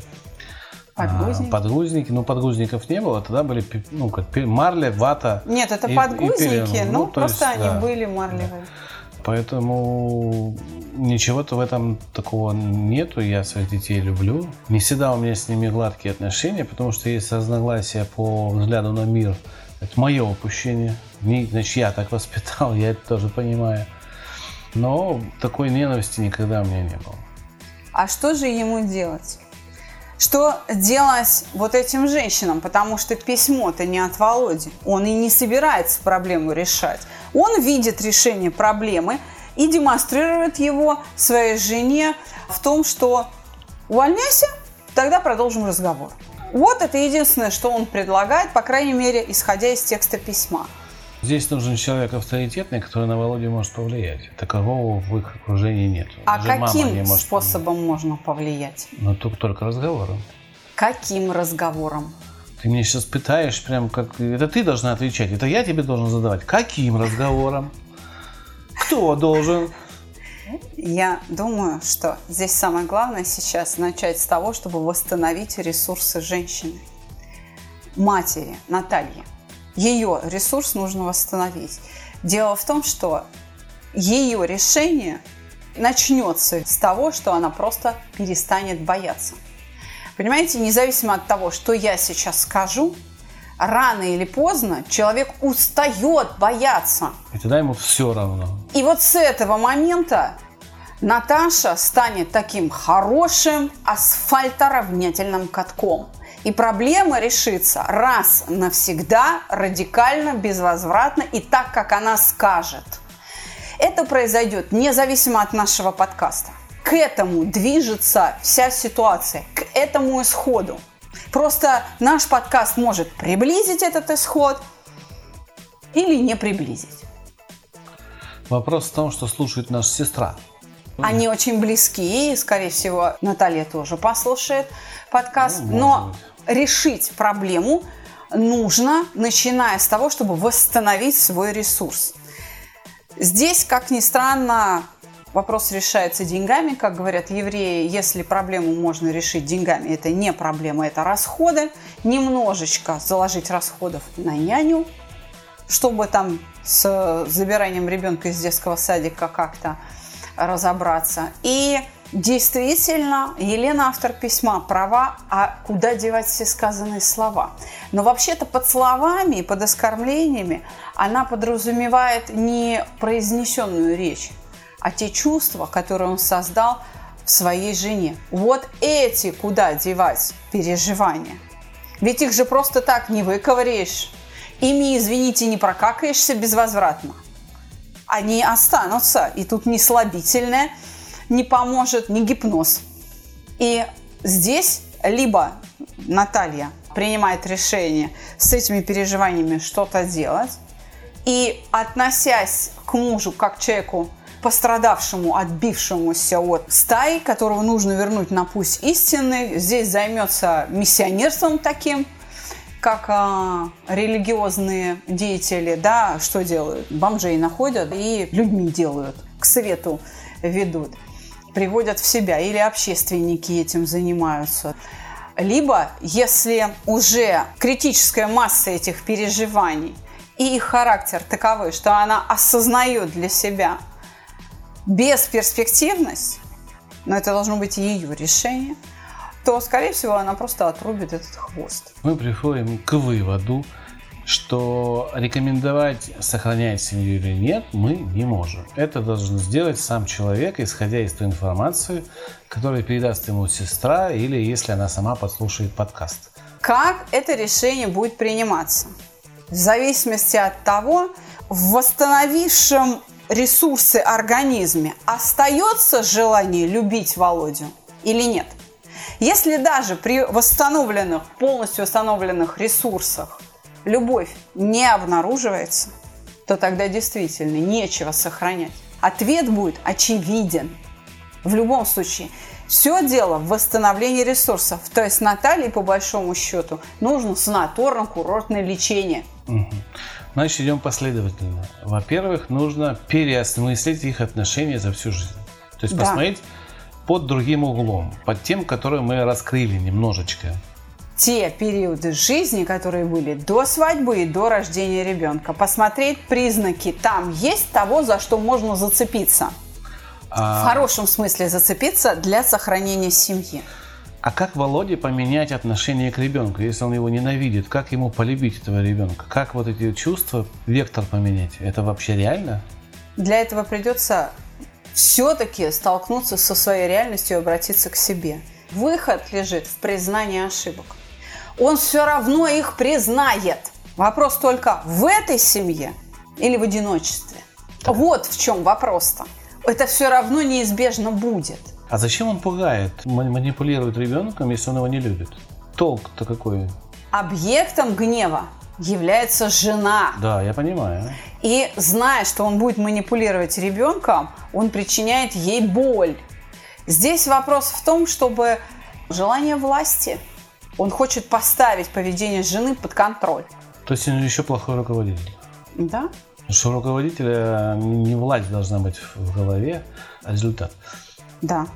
[SPEAKER 3] Подгузники?
[SPEAKER 2] А, подгузники. Ну, подгузников не было, тогда были ну, как марля, вата.
[SPEAKER 3] Нет, это и, подгузники, и ну, ну просто есть, они да. были марлевые. Да.
[SPEAKER 2] Поэтому ничего-то в этом такого нету. Я своих детей люблю. Не всегда у меня с ними гладкие отношения, потому что есть разногласия по взгляду на мир. Это мое упущение. Не, значит, я так воспитал, я это тоже понимаю. Но такой ненависти никогда у меня не было.
[SPEAKER 3] А что же ему делать? Что делать вот этим женщинам? Потому что письмо-то не от Володи. Он и не собирается проблему решать. Он видит решение проблемы и демонстрирует его своей жене в том, что увольняйся, тогда продолжим разговор. Вот это единственное, что он предлагает, по крайней мере, исходя из текста письма.
[SPEAKER 2] Здесь нужен человек авторитетный, который на Володю может повлиять. Такового в их окружении нет.
[SPEAKER 3] А Даже каким может способом повлиять. можно повлиять?
[SPEAKER 2] Ну, только, только разговором.
[SPEAKER 3] Каким разговором?
[SPEAKER 2] Ты меня сейчас пытаешь, прям как... Это ты должна отвечать, это я тебе должен задавать. Каким разговором? Кто должен?
[SPEAKER 3] Я думаю, что здесь самое главное сейчас начать с того, чтобы восстановить ресурсы женщины, матери Натальи ее ресурс нужно восстановить. Дело в том, что ее решение начнется с того, что она просто перестанет бояться. Понимаете, независимо от того, что я сейчас скажу, рано или поздно человек устает бояться.
[SPEAKER 2] И тогда ему все равно.
[SPEAKER 3] И вот с этого момента Наташа станет таким хорошим асфальторовнятельным катком – и проблема решится раз навсегда, радикально, безвозвратно и так, как она скажет. Это произойдет независимо от нашего подкаста. К этому движется вся ситуация, к этому исходу. Просто наш подкаст может приблизить этот исход или не приблизить.
[SPEAKER 2] Вопрос в том, что слушает наша сестра.
[SPEAKER 3] Они очень близки, и, скорее всего, Наталья тоже послушает подкаст.
[SPEAKER 2] Ну,
[SPEAKER 3] Но
[SPEAKER 2] быть.
[SPEAKER 3] Решить проблему нужно, начиная с того, чтобы восстановить свой ресурс. Здесь, как ни странно, вопрос решается деньгами. Как говорят евреи, если проблему можно решить деньгами, это не проблема, это расходы. Немножечко заложить расходов на няню, чтобы там с забиранием ребенка из детского садика как-то разобраться. И действительно, Елена, автор письма, права, а куда девать все сказанные слова? Но вообще-то под словами и под оскорблениями она подразумевает не произнесенную речь, а те чувства, которые он создал в своей жене. Вот эти куда девать переживания. Ведь их же просто так не выковыряешь. Ими, извините, не прокакаешься безвозвратно они останутся. И тут ни слабительное не поможет, ни гипноз. И здесь либо Наталья принимает решение с этими переживаниями что-то делать, и относясь к мужу как к человеку, пострадавшему, отбившемуся от стаи, которого нужно вернуть на путь истины, здесь займется миссионерством таким – как а, религиозные деятели, да, что делают? Бомжей находят и людьми делают, к свету ведут, приводят в себя. Или общественники этим занимаются. Либо, если уже критическая масса этих переживаний и их характер таковы, что она осознает для себя бесперспективность, но это должно быть ее решение – то, скорее всего, она просто отрубит этот хвост.
[SPEAKER 2] Мы приходим к выводу, что рекомендовать сохранять семью или нет мы не можем. Это должен сделать сам человек, исходя из той информации, которую передаст ему сестра или если она сама подслушает подкаст.
[SPEAKER 3] Как это решение будет приниматься? В зависимости от того, в восстановившем ресурсы организме остается желание любить Володю или нет – если даже при восстановленных, полностью восстановленных ресурсах любовь не обнаруживается, то тогда действительно нечего сохранять. Ответ будет очевиден. В любом случае, все дело в восстановлении ресурсов. То есть Наталье, по большому счету, нужно санаторно-курортное лечение.
[SPEAKER 2] Угу. Значит, идем последовательно. Во-первых, нужно переосмыслить их отношения за всю жизнь. То есть
[SPEAKER 3] Да.
[SPEAKER 2] посмотреть под другим углом, под тем, который мы раскрыли немножечко.
[SPEAKER 3] Те периоды жизни, которые были до свадьбы и до рождения ребенка. Посмотреть признаки. Там есть того, за что можно зацепиться. В
[SPEAKER 2] А,
[SPEAKER 3] хорошем смысле зацепиться для сохранения семьи.
[SPEAKER 2] а как Володе поменять отношение к ребенку, если он его ненавидит? Как ему полюбить этого ребенка? Как вот эти чувства, вектор поменять? Это вообще реально?
[SPEAKER 3] Для этого придется все-таки столкнуться со своей реальностью и обратиться к себе. Выход лежит в признании ошибок. Он все равно их признает. Вопрос только в этой семье или в одиночестве. Вот в чем вопрос-то. Это все равно неизбежно будет.
[SPEAKER 2] А зачем он пугает, ма- манипулирует ребенком, если он его не любит? Толк-то какой?
[SPEAKER 3] Объектом гнева является жена.
[SPEAKER 2] Да, я понимаю.
[SPEAKER 3] И зная, что он будет манипулировать ребенком, он причиняет ей боль. Здесь вопрос в том, чтобы желание власти. Он хочет поставить поведение жены под контроль.
[SPEAKER 2] То есть он еще плохой руководитель.
[SPEAKER 3] Да?
[SPEAKER 2] Потому что у руководителя не власть должна быть в голове, а результат.
[SPEAKER 3] Да.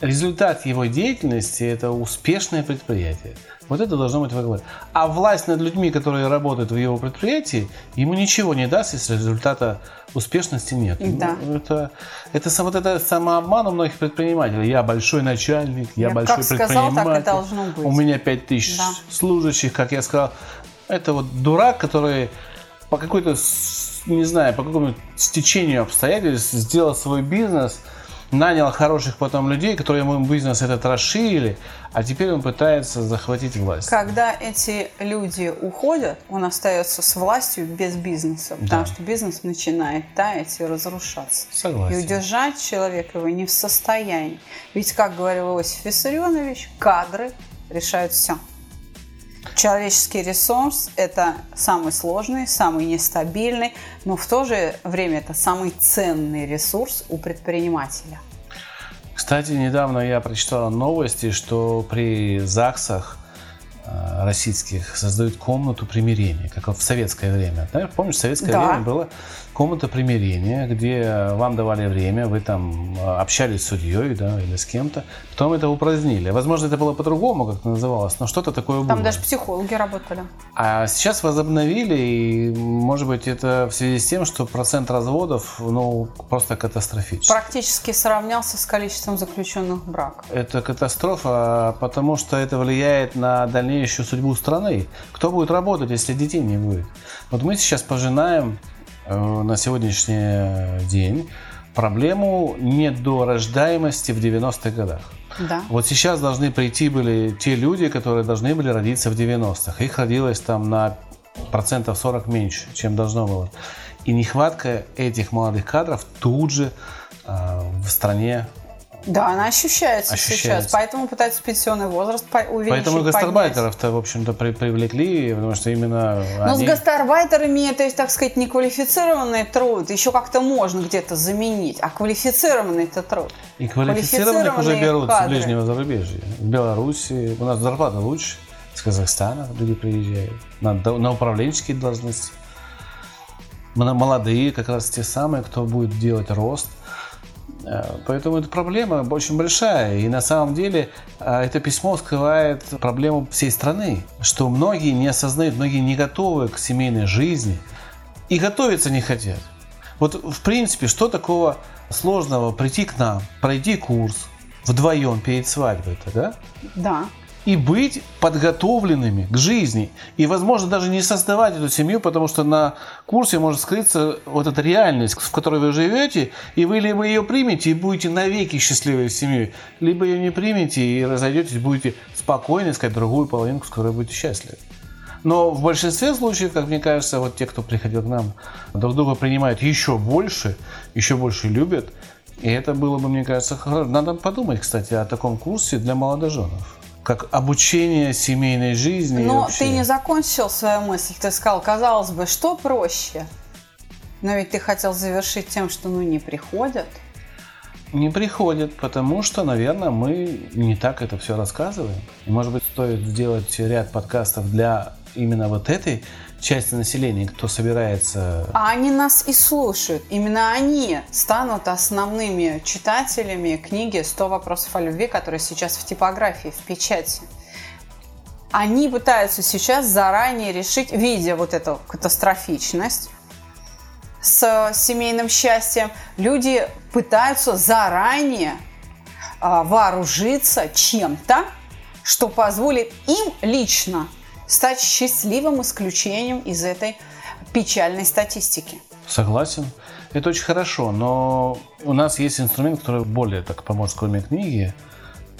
[SPEAKER 2] Результат его деятельности – это успешное предприятие. Вот это должно быть во главе. А власть над людьми, которые работают в его предприятии, ему ничего не даст, если результата успешности нет.
[SPEAKER 3] Да.
[SPEAKER 2] Ну, Это, это, вот это самообман у многих предпринимателей. Я большой начальник, я,
[SPEAKER 3] Я
[SPEAKER 2] большой
[SPEAKER 3] как сказал, так и
[SPEAKER 2] предприниматель.
[SPEAKER 3] должно быть.
[SPEAKER 2] У меня 5000
[SPEAKER 3] Да.
[SPEAKER 2] служащих, как я сказал. Это вот дурак, который по какой-то, не знаю, по какому стечению обстоятельств сделал свой бизнес, нанял хороших потом людей, которые ему бизнес этот расширили, а теперь он пытается захватить власть.
[SPEAKER 3] Когда эти люди уходят, он остается с властью без бизнеса, потому
[SPEAKER 2] Да.
[SPEAKER 3] что бизнес начинает таять и разрушаться.
[SPEAKER 2] Согласен.
[SPEAKER 3] И удержать человека его не в состоянии. Ведь, как говорил Иосиф Виссарионович, кадры решают все. Человеческий ресурс – это самый сложный, самый нестабильный, но в то же время это самый ценный ресурс у предпринимателя.
[SPEAKER 2] Кстати, недавно я прочитал новости, что при ЗАГСах российских создают комнату примирения, как в советское время. Помнишь, в советское
[SPEAKER 3] Да.
[SPEAKER 2] время было комната примирения, где вам давали время, вы там э, общались с судьей, да, или с кем-то. Потом это упразднили. Возможно, это было по-другому, как это называлось, но что-то такое было.
[SPEAKER 3] Там даже психологи работали.
[SPEAKER 2] А сейчас возобновили, и, может быть, это в связи с тем, что процент разводов, ну, просто катастрофический.
[SPEAKER 3] Практически сравнялся с количеством заключенных браков.
[SPEAKER 2] Это катастрофа, потому что это влияет на дальнейшую судьбу страны. Кто будет работать, если детей не будет? Вот мы сейчас пожинаем э, на сегодняшний день проблему недорождаемости в 90-х годах.
[SPEAKER 3] Да.
[SPEAKER 2] Вот сейчас должны прийти были те люди, которые должны были родиться в 90-х. Их родилось там на процентов 40 меньше, чем должно было. И нехватка этих молодых кадров тут же э, в стране
[SPEAKER 3] Да, она ощущается,
[SPEAKER 2] Ощущается.
[SPEAKER 3] сейчас. Поэтому пытаются пенсионный возраст увеличить.
[SPEAKER 2] Поэтому гастарбайтеров-то, в общем-то, при- привлекли, потому что именно
[SPEAKER 3] Но
[SPEAKER 2] они...
[SPEAKER 3] с гастарбайтерами это, так сказать, неквалифицированный труд. Еще как-то можно где-то заменить. А квалифицированный это труд.
[SPEAKER 2] И квалифицированных уже берут
[SPEAKER 3] кадры.
[SPEAKER 2] с ближнего зарубежья. В Беларуси у нас зарплата лучше, с Казахстана люди приезжают на, на управленческие должности. Молодые, как раз те самые, кто будет делать рост. Э, Поэтому эта проблема очень большая. И на самом деле э, это письмо скрывает проблему всей страны, что многие не осознают, многие не готовы к семейной жизни и готовиться не хотят. Вот в принципе, что такого сложного прийти к нам, пройти курс вдвоем перед свадьбой-то, да?
[SPEAKER 3] Да.
[SPEAKER 2] И быть подготовленными к жизни. И, возможно, даже не создавать эту семью, потому что на курсе может скрыться вот эта реальность, в которой вы живете, и вы либо ее примете и будете навеки счастливой семьей, либо ее не примете и разойдетесь, будете спокойно искать другую половинку, с которой будете счастливы. Но в большинстве случаев, как мне кажется, вот те, кто приходил к нам, друг друга принимают еще больше, еще больше любят. И это было бы, мне кажется, хорошо. Надо подумать, кстати, о таком курсе для молодоженов. Как обучение семейной жизни.
[SPEAKER 3] Но
[SPEAKER 2] вообще.
[SPEAKER 3] ты не закончил свою мысль. Ты сказал, казалось бы, что проще? Но ведь ты хотел завершить тем, что ну не приходят.
[SPEAKER 2] Не приходят, потому что, наверное, мы не так это все рассказываем. И, может быть, стоит сделать ряд подкастов для именно вот этой части населения, кто собирается
[SPEAKER 3] А они нас и слушают. Именно они станут основными читателями книги «100 вопросов о любви», которая сейчас в типографии, в печати. Они пытаются сейчас заранее решить, видя вот эту катастрофичность с семейным счастьем, люди пытаются заранее а, вооружиться чем-то, что позволит им лично стать счастливым исключением из этой печальной статистики.
[SPEAKER 2] Согласен. Это очень хорошо, но у нас есть инструмент, который более так поможет, кроме книги.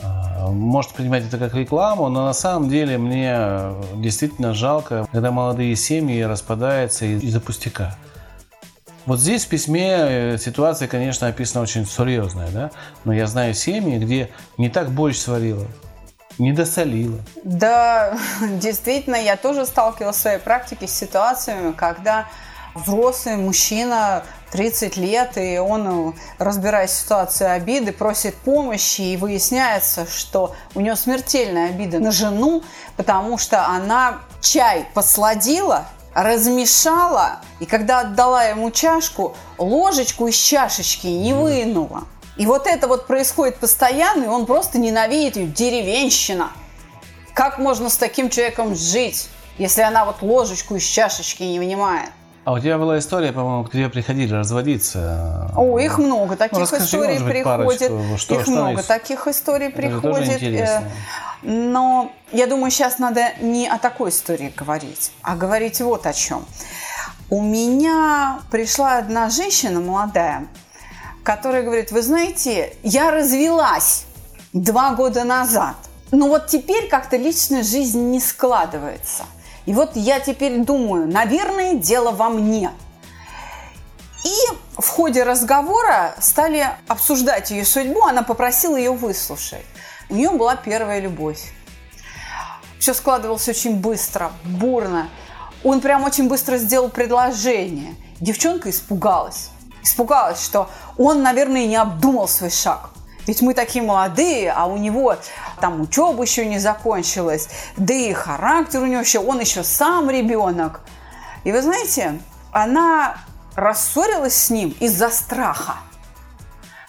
[SPEAKER 2] А, Может принимать это как рекламу, но на самом деле мне действительно жалко, когда молодые семьи распадаются из- из-за пустяка. Вот здесь в письме э, ситуация, конечно, описана очень серьезная, да? Но я знаю семьи, где не так борщ сварила, не досолила.
[SPEAKER 3] Да, действительно, я тоже сталкивалась в своей практике с ситуациями, когда взрослый мужчина 30 лет, и он, э, разбираясь в ситуации обиды, просит помощи, и выясняется, что у него смертельная обида на жену, потому что она чай посладила, размешала, и когда отдала ему чашку, ложечку из чашечки не вынула. И вот это вот происходит постоянно, и он просто ненавидит ее, деревенщина. Как можно с таким человеком жить, если она вот ложечку из чашечки не вынимает?
[SPEAKER 2] А у тебя была история, по-моему, к тебе приходили разводиться.
[SPEAKER 3] О, их много таких
[SPEAKER 2] Ну, расскажи,
[SPEAKER 3] историй
[SPEAKER 2] быть,
[SPEAKER 3] приходит.
[SPEAKER 2] парочку, что
[SPEAKER 3] их
[SPEAKER 2] осталось?
[SPEAKER 3] много таких историй
[SPEAKER 2] Это
[SPEAKER 3] приходит. Э, Но я думаю, сейчас надо не о такой истории говорить, а говорить вот о чем. У меня пришла одна женщина молодая, которая говорит, вы знаете, я развелась два года назад, но вот теперь как-то личная жизнь не складывается. И вот я теперь думаю, наверное, дело во мне. И в ходе разговора стали обсуждать ее судьбу, она попросила ее выслушать. У нее была первая любовь. Все складывалось очень быстро, бурно. Он прям очень быстро сделал предложение. Девчонка испугалась. Испугалась, что он, наверное, не обдумал свой шаг. Ведь мы такие молодые, а у него там учеба еще не закончилась, да и характер у него еще, он еще сам ребенок. И вы знаете, она рассорилась с ним из-за страха,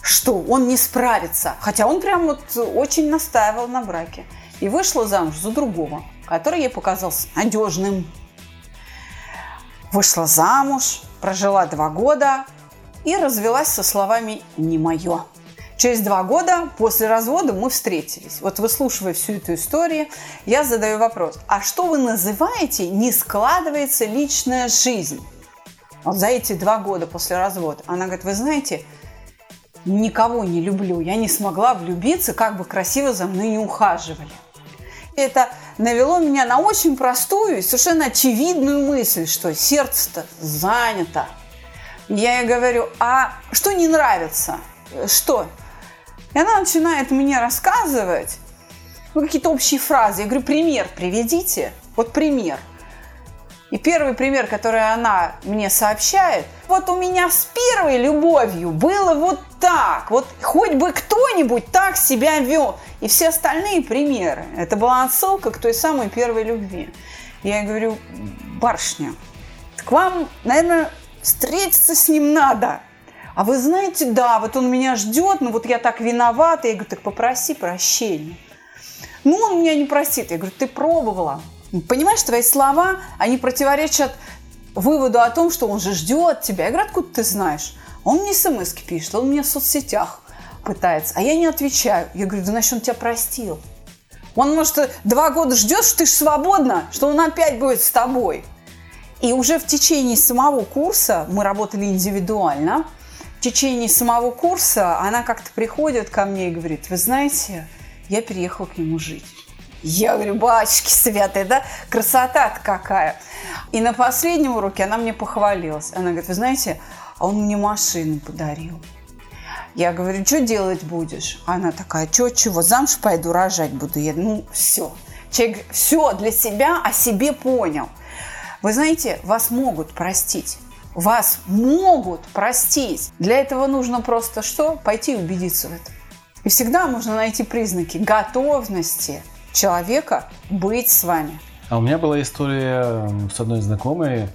[SPEAKER 3] что он не справится. Хотя он прям вот очень настаивал на браке. И вышла замуж за другого, который ей показался надежным. Вышла замуж, прожила два года и развелась со словами «не мое». Через два года после развода мы встретились. Вот выслушивая всю эту историю, я задаю вопрос, а что вы называете «не складывается личная жизнь»? Вот за эти два года после развода. Она говорит, вы знаете, никого не люблю. Я не смогла влюбиться, как бы красиво за мной не ухаживали. Это навело меня на очень простую и совершенно очевидную мысль, что сердце-то занято. Я ей говорю, а что не нравится? Что? И она начинает мне рассказывать ну, какие-то общие фразы. Я говорю, пример приведите. Вот пример. И первый пример, который она мне сообщает, вот у меня с первой любовью было вот так. Вот хоть бы кто-нибудь так себя вел. И все остальные примеры. Это была отсылка к той самой первой любви. Я говорю, барышня, к вам, наверное, встретиться с ним надо. А вы знаете, да, вот он меня ждет, но вот я так виновата. Я говорю, так попроси прощения. Ну, он меня не простит. Я говорю, ты пробовала. Понимаешь, твои слова, они противоречат выводу о том, что он же ждет тебя. Я говорю, откуда ты знаешь? Он мне смс пишет, он мне в соцсетях пытается, а я не отвечаю. Я говорю, да значит, он тебя простил. Он, может, два года ждет, что ты же свободна, что он опять будет с тобой. И уже в течение самого курса мы работали индивидуально – в течение самого курса она как-то приходит ко мне и говорит, вы знаете, я переехала к нему жить. Я говорю, батюшки святые, да? Красота-то какая. И на последнем уроке она мне похвалилась. Она говорит, вы знаете, а он мне машину подарил. Я говорю, что делать будешь? Она такая, что, чего, замуж пойду, рожать буду. Я, ну, все. Человек все для себя о себе понял. Вы знаете, вас могут простить вас могут простить. Для этого нужно просто что? Пойти убедиться в этом. И всегда можно найти признаки готовности человека быть с вами.
[SPEAKER 2] А у меня была история с одной знакомой,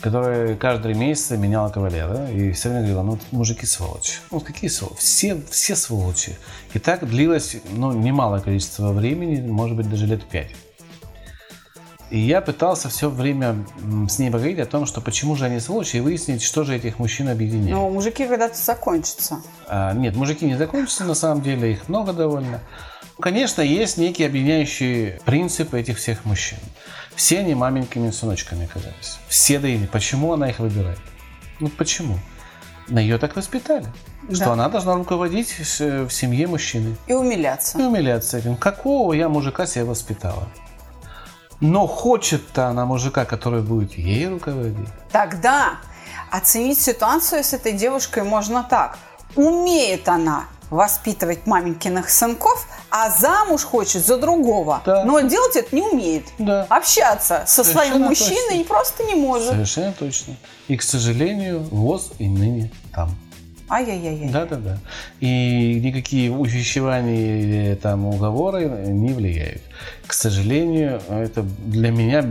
[SPEAKER 2] которая каждый месяц меняла кавалера и все время говорила, ну, мужики сволочи. Ну, какие сволочи? Все, все сволочи. И так длилось, ну, немалое количество времени, может быть, даже лет пять. И я пытался все время с ней поговорить о том, что почему же они сволочи, и выяснить, что же этих мужчин объединяет.
[SPEAKER 3] Ну, мужики когда-то закончатся.
[SPEAKER 2] А, нет, мужики не закончатся, на самом деле, их много довольно. Конечно, есть некие объединяющие принципы этих всех мужчин. Все они маменькими сыночками оказались. Все до да Почему она их выбирает? Ну, почему? На ее так воспитали. Да. Что она должна руководить в семье мужчины.
[SPEAKER 3] И умиляться.
[SPEAKER 2] И умиляться этим. Какого я мужика себя воспитала? Но хочет-то она мужика, который будет ей руководить.
[SPEAKER 3] Тогда оценить ситуацию с этой девушкой можно так. Умеет она воспитывать маменькиных сынков, а замуж хочет за другого. Да. Но делать это не умеет. Да. Общаться со Совершенно своим мужчиной точно. просто не может.
[SPEAKER 2] Совершенно точно. И, к сожалению, ВОЗ и ныне там.
[SPEAKER 3] Ай-яй-яй.
[SPEAKER 2] Да-да-да. И никакие увещевания или там уговоры не влияют. К сожалению, это для меня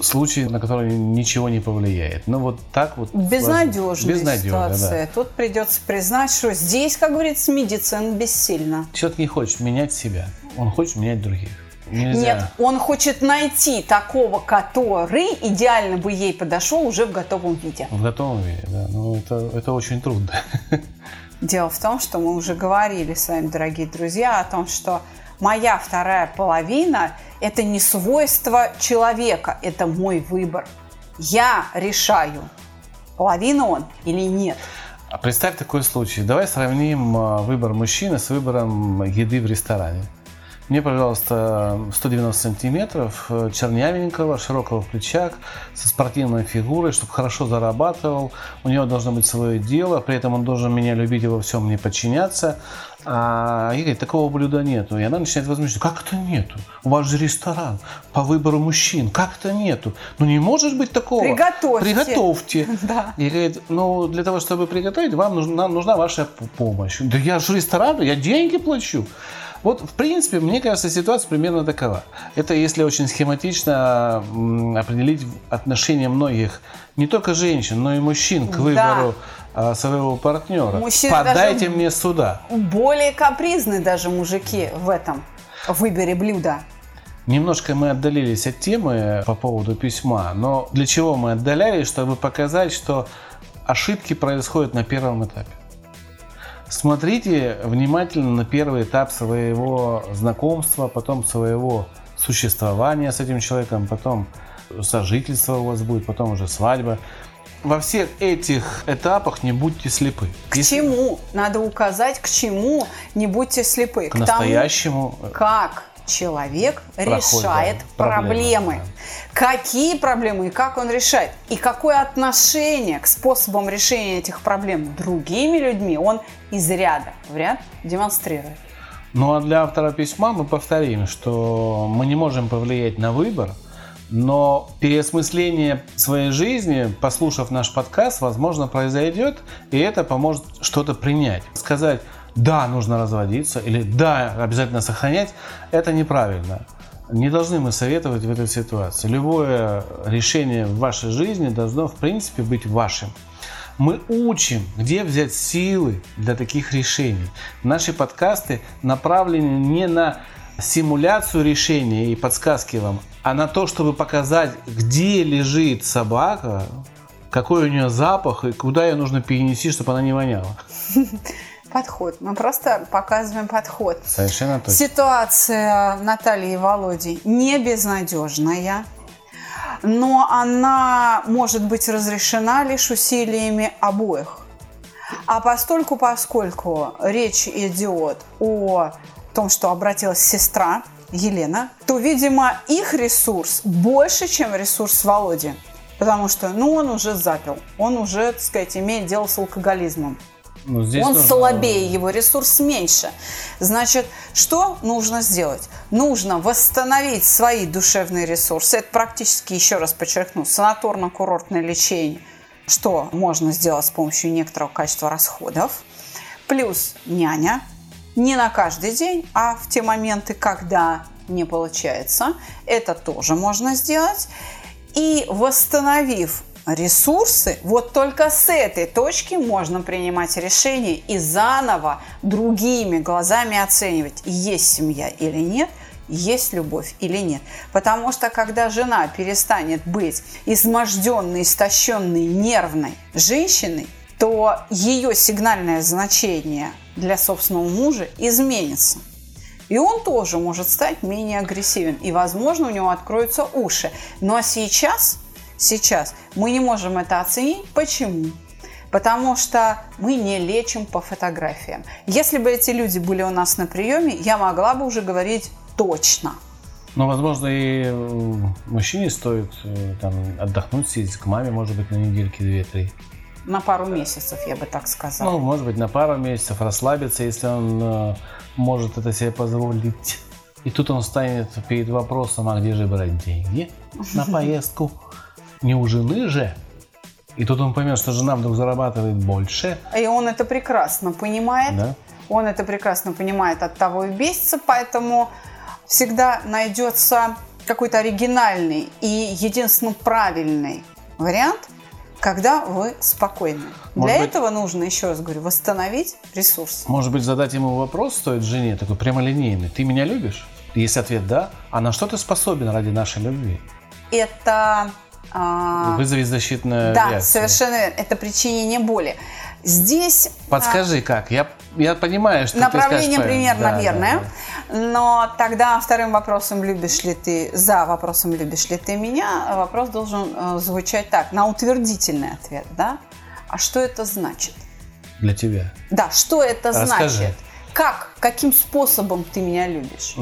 [SPEAKER 2] случай, на который ничего не повлияет. Но вот так вот...
[SPEAKER 3] Безнадежная Безнадежно, ситуация. Да. Тут придется признать, что здесь, как говорится, медицина бессильна.
[SPEAKER 2] Человек не хочет менять себя, он хочет менять других.
[SPEAKER 3] Нельзя. Нет, он хочет найти такого, который идеально бы ей подошел уже в готовом виде.
[SPEAKER 2] В готовом виде, да. Ну, это, это очень трудно.
[SPEAKER 3] Дело в том, что мы уже говорили с вами, дорогие друзья, о том, что моя вторая половина – это не свойство человека, это мой выбор. Я решаю, половина он или нет.
[SPEAKER 2] А представь такой случай. Давай сравним а, выбор мужчины с выбором еды в ресторане. Мне, пожалуйста, 190 сантиметров, э, чернявенького, широкого в плечах, со спортивной фигурой, чтобы хорошо зарабатывал. У него должно быть свое дело, при этом он должен меня любить и во всем мне подчиняться. А Игорь, такого блюда нету. И она начинает возмущаться. Как это нету? У вас же ресторан по выбору мужчин. Как это нету? Ну не может быть такого.
[SPEAKER 3] Приготовьте.
[SPEAKER 2] Приготовьте.
[SPEAKER 3] Да.
[SPEAKER 2] И говорит, ну для того, чтобы приготовить, вам нужна, нужна ваша помощь. Да я же ресторан, я деньги плачу. Вот, в принципе, мне кажется, ситуация примерно такова. Это если очень схематично определить отношение многих, не только женщин, но и мужчин к выбору да. своего партнера. Мужчины Подайте мне сюда.
[SPEAKER 3] Более капризны даже мужики в этом выборе блюда.
[SPEAKER 2] Немножко мы отдалились от темы по поводу письма, но для чего мы отдалялись, чтобы показать, что ошибки происходят на первом этапе. Смотрите внимательно на первый этап своего знакомства, потом своего существования с этим человеком, потом сожительство у вас будет, потом уже свадьба. Во всех этих этапах не будьте слепы.
[SPEAKER 3] К Если... чему? Надо указать, к чему не будьте слепы.
[SPEAKER 2] К, к настоящему.
[SPEAKER 3] Тому, как человек Проходит, решает да, проблемы. проблемы. Какие проблемы и как он решает. И какое отношение к способам решения этих проблем другими людьми он из ряда в ряд демонстрирует.
[SPEAKER 2] Ну а для автора письма мы повторим, что мы не можем повлиять на выбор, но переосмысление своей жизни, послушав наш подкаст, возможно, произойдет, и это поможет что-то принять. Сказать, да, нужно разводиться, или да, обязательно сохранять, это неправильно. Не должны мы советовать в этой ситуации. Любое решение в вашей жизни должно, в принципе, быть вашим. Мы учим, где взять силы для таких решений. Наши подкасты направлены не на симуляцию решения и подсказки вам, а на то, чтобы показать, где лежит собака, какой у нее запах и куда ее нужно перенести, чтобы она не воняла.
[SPEAKER 3] подход. Мы просто показываем подход.
[SPEAKER 2] Совершенно точно.
[SPEAKER 3] Ситуация Натальи и Володи не безнадежная, но она может быть разрешена лишь усилиями обоих. А постольку, поскольку речь идет о том, что обратилась сестра Елена, то, видимо, их ресурс больше, чем ресурс Володи. Потому что, ну, он уже запил, он уже, так сказать, имеет дело с алкоголизмом. Ну, здесь он нужно... слабее, его ресурс меньше. Значит, что нужно сделать? Нужно восстановить свои душевные ресурсы. Это практически, еще раз подчеркну, санаторно-курортное лечение. Что можно сделать с помощью некоторого качества расходов. Плюс няня. Не на каждый день, а в те моменты, когда не получается. Это тоже можно сделать. И восстановив ресурсы, вот только с этой точки можно принимать решение и заново другими глазами оценивать, есть семья или нет, есть любовь или нет. Потому что когда жена перестанет быть изможденной, истощенной, нервной женщиной, то ее сигнальное значение для собственного мужа изменится. И он тоже может стать менее агрессивен. И, возможно, у него откроются уши. Но сейчас сейчас. Мы не можем это оценить. Почему? Потому что мы не лечим по фотографиям. Если бы эти люди были у нас на приеме, я могла бы уже говорить точно.
[SPEAKER 2] Но, возможно, и мужчине стоит э, там, отдохнуть, съездить к маме, может быть, на недельки две-три.
[SPEAKER 3] На пару месяцев, я бы так сказала.
[SPEAKER 2] Ну, может быть, на пару месяцев расслабиться, если он э, может это себе позволить. И тут он станет перед вопросом, а где же брать деньги на поездку? Не у жены же. И тут он поймет, что жена вдруг зарабатывает больше.
[SPEAKER 3] И он это прекрасно понимает. Да? Он это прекрасно понимает, от того и бесится, поэтому всегда найдется какой-то оригинальный и единственно правильный вариант, когда вы спокойны. Может Для быть, этого нужно, еще раз говорю, восстановить ресурс.
[SPEAKER 2] Может быть, задать ему вопрос стоит жене, такой прямолинейный. Ты меня любишь? Есть ответ «да». А на что ты способен ради нашей любви?
[SPEAKER 3] Это
[SPEAKER 2] Вызови защитную
[SPEAKER 3] да, реакцию. совершенно верно. Это причинение боли. Здесь...
[SPEAKER 2] Подскажи, а, как? Я, я понимаю, что
[SPEAKER 3] Направление
[SPEAKER 2] ты скажешь,
[SPEAKER 3] примерно да, верное. Да, да. Но тогда вторым вопросом, любишь ли ты, за вопросом, любишь ли ты меня, вопрос должен э, звучать так, на утвердительный ответ, да? А что это значит?
[SPEAKER 2] Для тебя.
[SPEAKER 3] Да, что это
[SPEAKER 2] Расскажи.
[SPEAKER 3] значит? Как, каким способом ты меня любишь.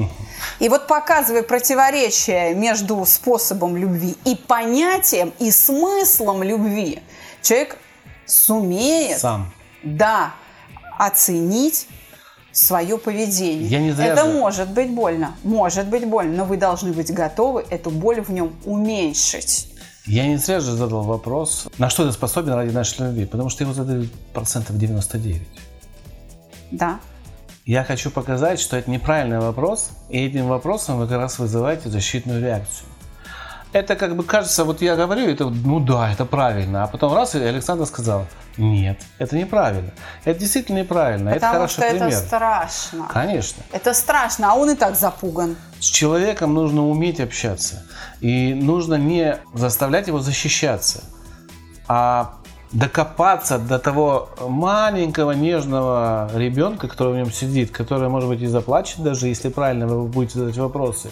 [SPEAKER 3] И вот показывая противоречие между способом любви и понятием, и смыслом любви, человек сумеет
[SPEAKER 2] Сам.
[SPEAKER 3] да, оценить свое поведение.
[SPEAKER 2] Я не зря
[SPEAKER 3] Это
[SPEAKER 2] же-
[SPEAKER 3] может быть больно, может быть больно, но вы должны быть готовы эту боль в нем уменьшить.
[SPEAKER 2] Я не зря же задал вопрос, на что ты способен ради нашей любви, потому что его задают процентов 99.
[SPEAKER 3] Да.
[SPEAKER 2] Я хочу показать, что это неправильный вопрос, и этим вопросом вы как раз вызываете защитную реакцию. Это как бы кажется, вот я говорю, это ну да, это правильно, а потом раз и Александр сказал, нет, это неправильно. Это действительно неправильно, это
[SPEAKER 3] Потому
[SPEAKER 2] хороший
[SPEAKER 3] что это
[SPEAKER 2] пример.
[SPEAKER 3] страшно.
[SPEAKER 2] Конечно.
[SPEAKER 3] Это страшно, а он и так запуган.
[SPEAKER 2] С человеком нужно уметь общаться. И нужно не заставлять его защищаться, а докопаться до того маленького нежного ребенка, который в нем сидит, который, может быть, и заплачет даже, если правильно вы будете задать вопросы.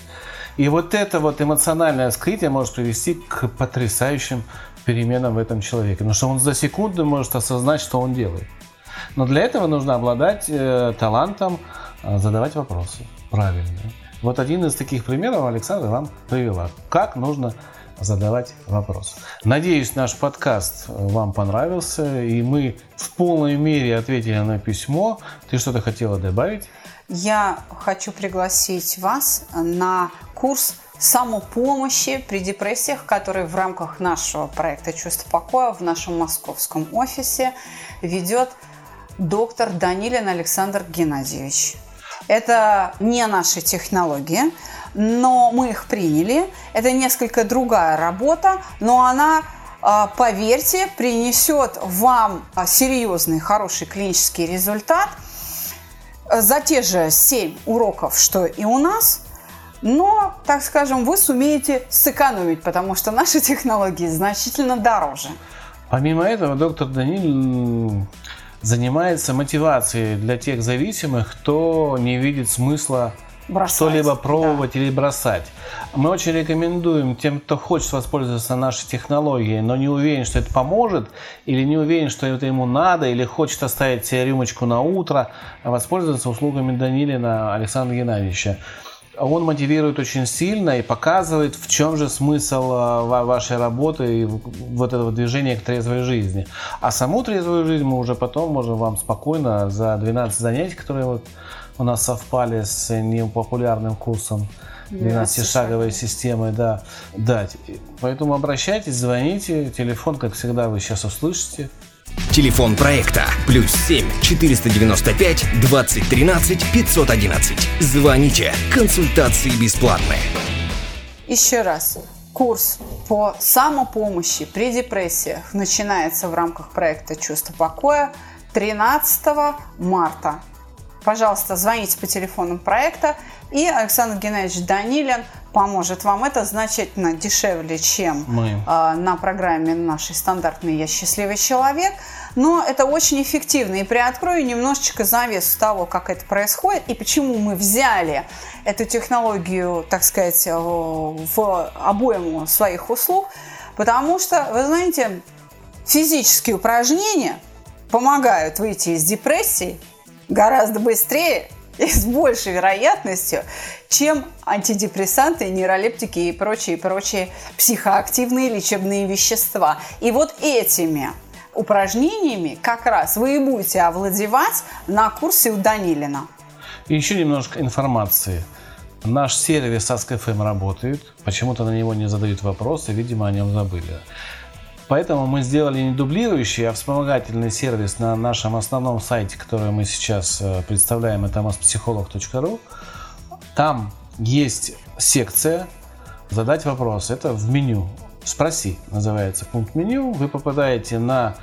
[SPEAKER 2] И вот это вот эмоциональное скрытие может привести к потрясающим переменам в этом человеке. Потому что он за секунду может осознать, что он делает. Но для этого нужно обладать э, талантом э, задавать вопросы правильные. Вот один из таких примеров Александра вам привела. Как нужно задавать вопросы. Надеюсь, наш подкаст э, вам понравился, и мы в полной мере ответили на письмо. Ты что-то хотела добавить?
[SPEAKER 3] Я хочу пригласить вас на курс самопомощи при депрессиях, который в рамках нашего проекта «Чувство покоя» в нашем московском офисе ведет доктор Данилин Александр Геннадьевич. Это не наши технологии, но мы их приняли. Это несколько другая работа, но она, а, поверьте, принесет вам а, серьезный, хороший клинический результат за те же 7 уроков, что и у нас, но, так скажем, вы сумеете сэкономить, потому что наши технологии значительно дороже.
[SPEAKER 2] Помимо этого, доктор Данил м, занимается мотивацией для тех зависимых, кто не видит смысла Что-либо
[SPEAKER 3] да.
[SPEAKER 2] пробовать или бросать. Мы очень рекомендуем тем, кто хочет воспользоваться нашей технологией, но не уверен, что это поможет, или не уверен, что это ему надо, или хочет оставить себе рюмочку на утро, воспользоваться услугами Данилина Александра Геннадьевича. Он мотивирует очень сильно и показывает, в чем же смысл э, ва- вашей работы и вот этого движения к трезвой жизни. А саму трезвую жизнь мы уже потом можем вам спокойно за 12 занятий, которые вот у нас совпали с непопулярным курсом 12-шаговой системой, да, дать. Поэтому обращайтесь, звоните, телефон, как всегда, вы сейчас услышите.
[SPEAKER 1] Телефон проекта плюс 7 495 2013 511. Звоните. Консультации бесплатные.
[SPEAKER 3] Еще раз. Курс по самопомощи при депрессиях начинается в рамках проекта «Чувство покоя» 13 марта. Пожалуйста, звоните по телефонам проекта, и Александр Геннадьевич Данилин поможет вам. Это значительно дешевле, чем
[SPEAKER 2] Мы.
[SPEAKER 3] а, на программе нашей стандартной «Я счастливый человек». Но это очень эффективно. И приоткрою немножечко завесу того, как это происходит и почему мы взяли эту технологию, так сказать, э, в обойму своих услуг. Потому что, вы знаете, физические упражнения помогают выйти из депрессии гораздо быстрее и с большей вероятностью, чем антидепрессанты, нейролептики и прочие, прочие психоактивные лечебные вещества. И вот этими упражнениями как раз вы и будете овладевать на курсе у Данилина.
[SPEAKER 2] И еще немножко информации. Наш сервис Ask.fm работает. Почему-то на него не задают вопросы, видимо, о нем забыли. Поэтому мы сделали не дублирующий, а вспомогательный сервис на нашем основном сайте, который мы сейчас э, представляем, это mospsycholog.ru. Там есть секция «Задать вопрос». Это в меню. «Спроси» называется пункт меню. Вы попадаете на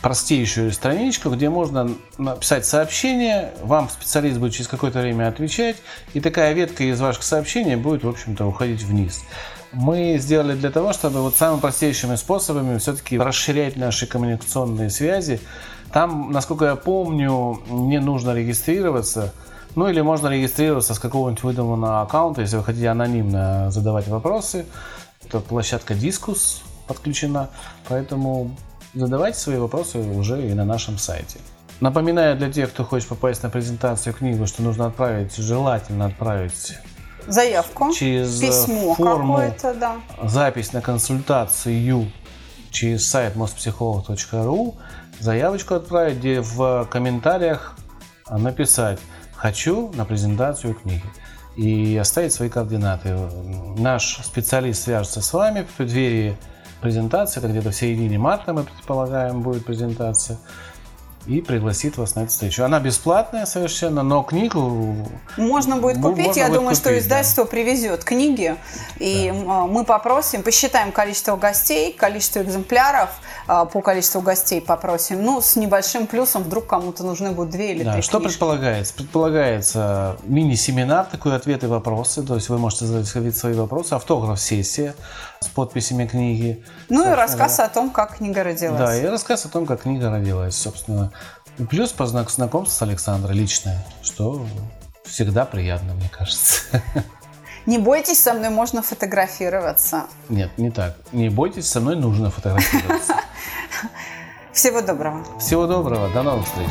[SPEAKER 2] простейшую страничку, где можно написать сообщение, вам специалист будет через какое-то время отвечать, и такая ветка из ваших сообщений будет, в общем-то, уходить вниз. Мы сделали для того, чтобы вот самыми простейшими способами все-таки расширять наши коммуникационные связи. Там, насколько я помню, не нужно регистрироваться, ну или можно регистрироваться с какого-нибудь выдуманного аккаунта, если вы хотите анонимно задавать вопросы. Это площадка Discus подключена, поэтому задавайте свои вопросы уже и на нашем сайте. Напоминаю для тех, кто хочет попасть на презентацию книги, что нужно отправить, желательно отправить
[SPEAKER 3] Заявку.
[SPEAKER 2] через
[SPEAKER 3] Письмо
[SPEAKER 2] форму
[SPEAKER 3] какое-то, да.
[SPEAKER 2] запись на консультацию через сайт mospsycholog.ru, заявочку отправить, где в комментариях написать «Хочу на презентацию книги» и оставить свои координаты. Наш специалист свяжется с вами в преддверии презентации, это где-то в середине марта, мы предполагаем, будет презентация и пригласит вас на эту встречу. Она бесплатная совершенно, но книгу
[SPEAKER 3] Можно будет купить.
[SPEAKER 2] можно
[SPEAKER 3] Я
[SPEAKER 2] будет
[SPEAKER 3] думаю, что
[SPEAKER 2] купить,
[SPEAKER 3] издательство привезет книги. И а, мы попросим, посчитаем количество гостей, количество экземпляров. а, По количеству гостей попросим. Ну, с небольшим плюсом, вдруг кому-то нужны будут две или
[SPEAKER 2] Да,
[SPEAKER 3] три
[SPEAKER 2] что
[SPEAKER 3] книжки.
[SPEAKER 2] предполагается? Предполагается мини-семинар, такой ответы и вопросы. То есть вы можете задать свои вопросы, автограф-сессия с подписями книги.
[SPEAKER 3] Ну и рассказ о том, как книга родилась.
[SPEAKER 2] Да, и рассказ о том, как книга родилась, собственно. И плюс по знак знакомства с Александрой личное, что всегда приятно, мне кажется.
[SPEAKER 3] Не бойтесь, со мной можно фотографироваться.
[SPEAKER 2] Нет, не так. Не бойтесь, со мной нужно фотографироваться.
[SPEAKER 3] Всего доброго.
[SPEAKER 2] Всего доброго, до новых встреч.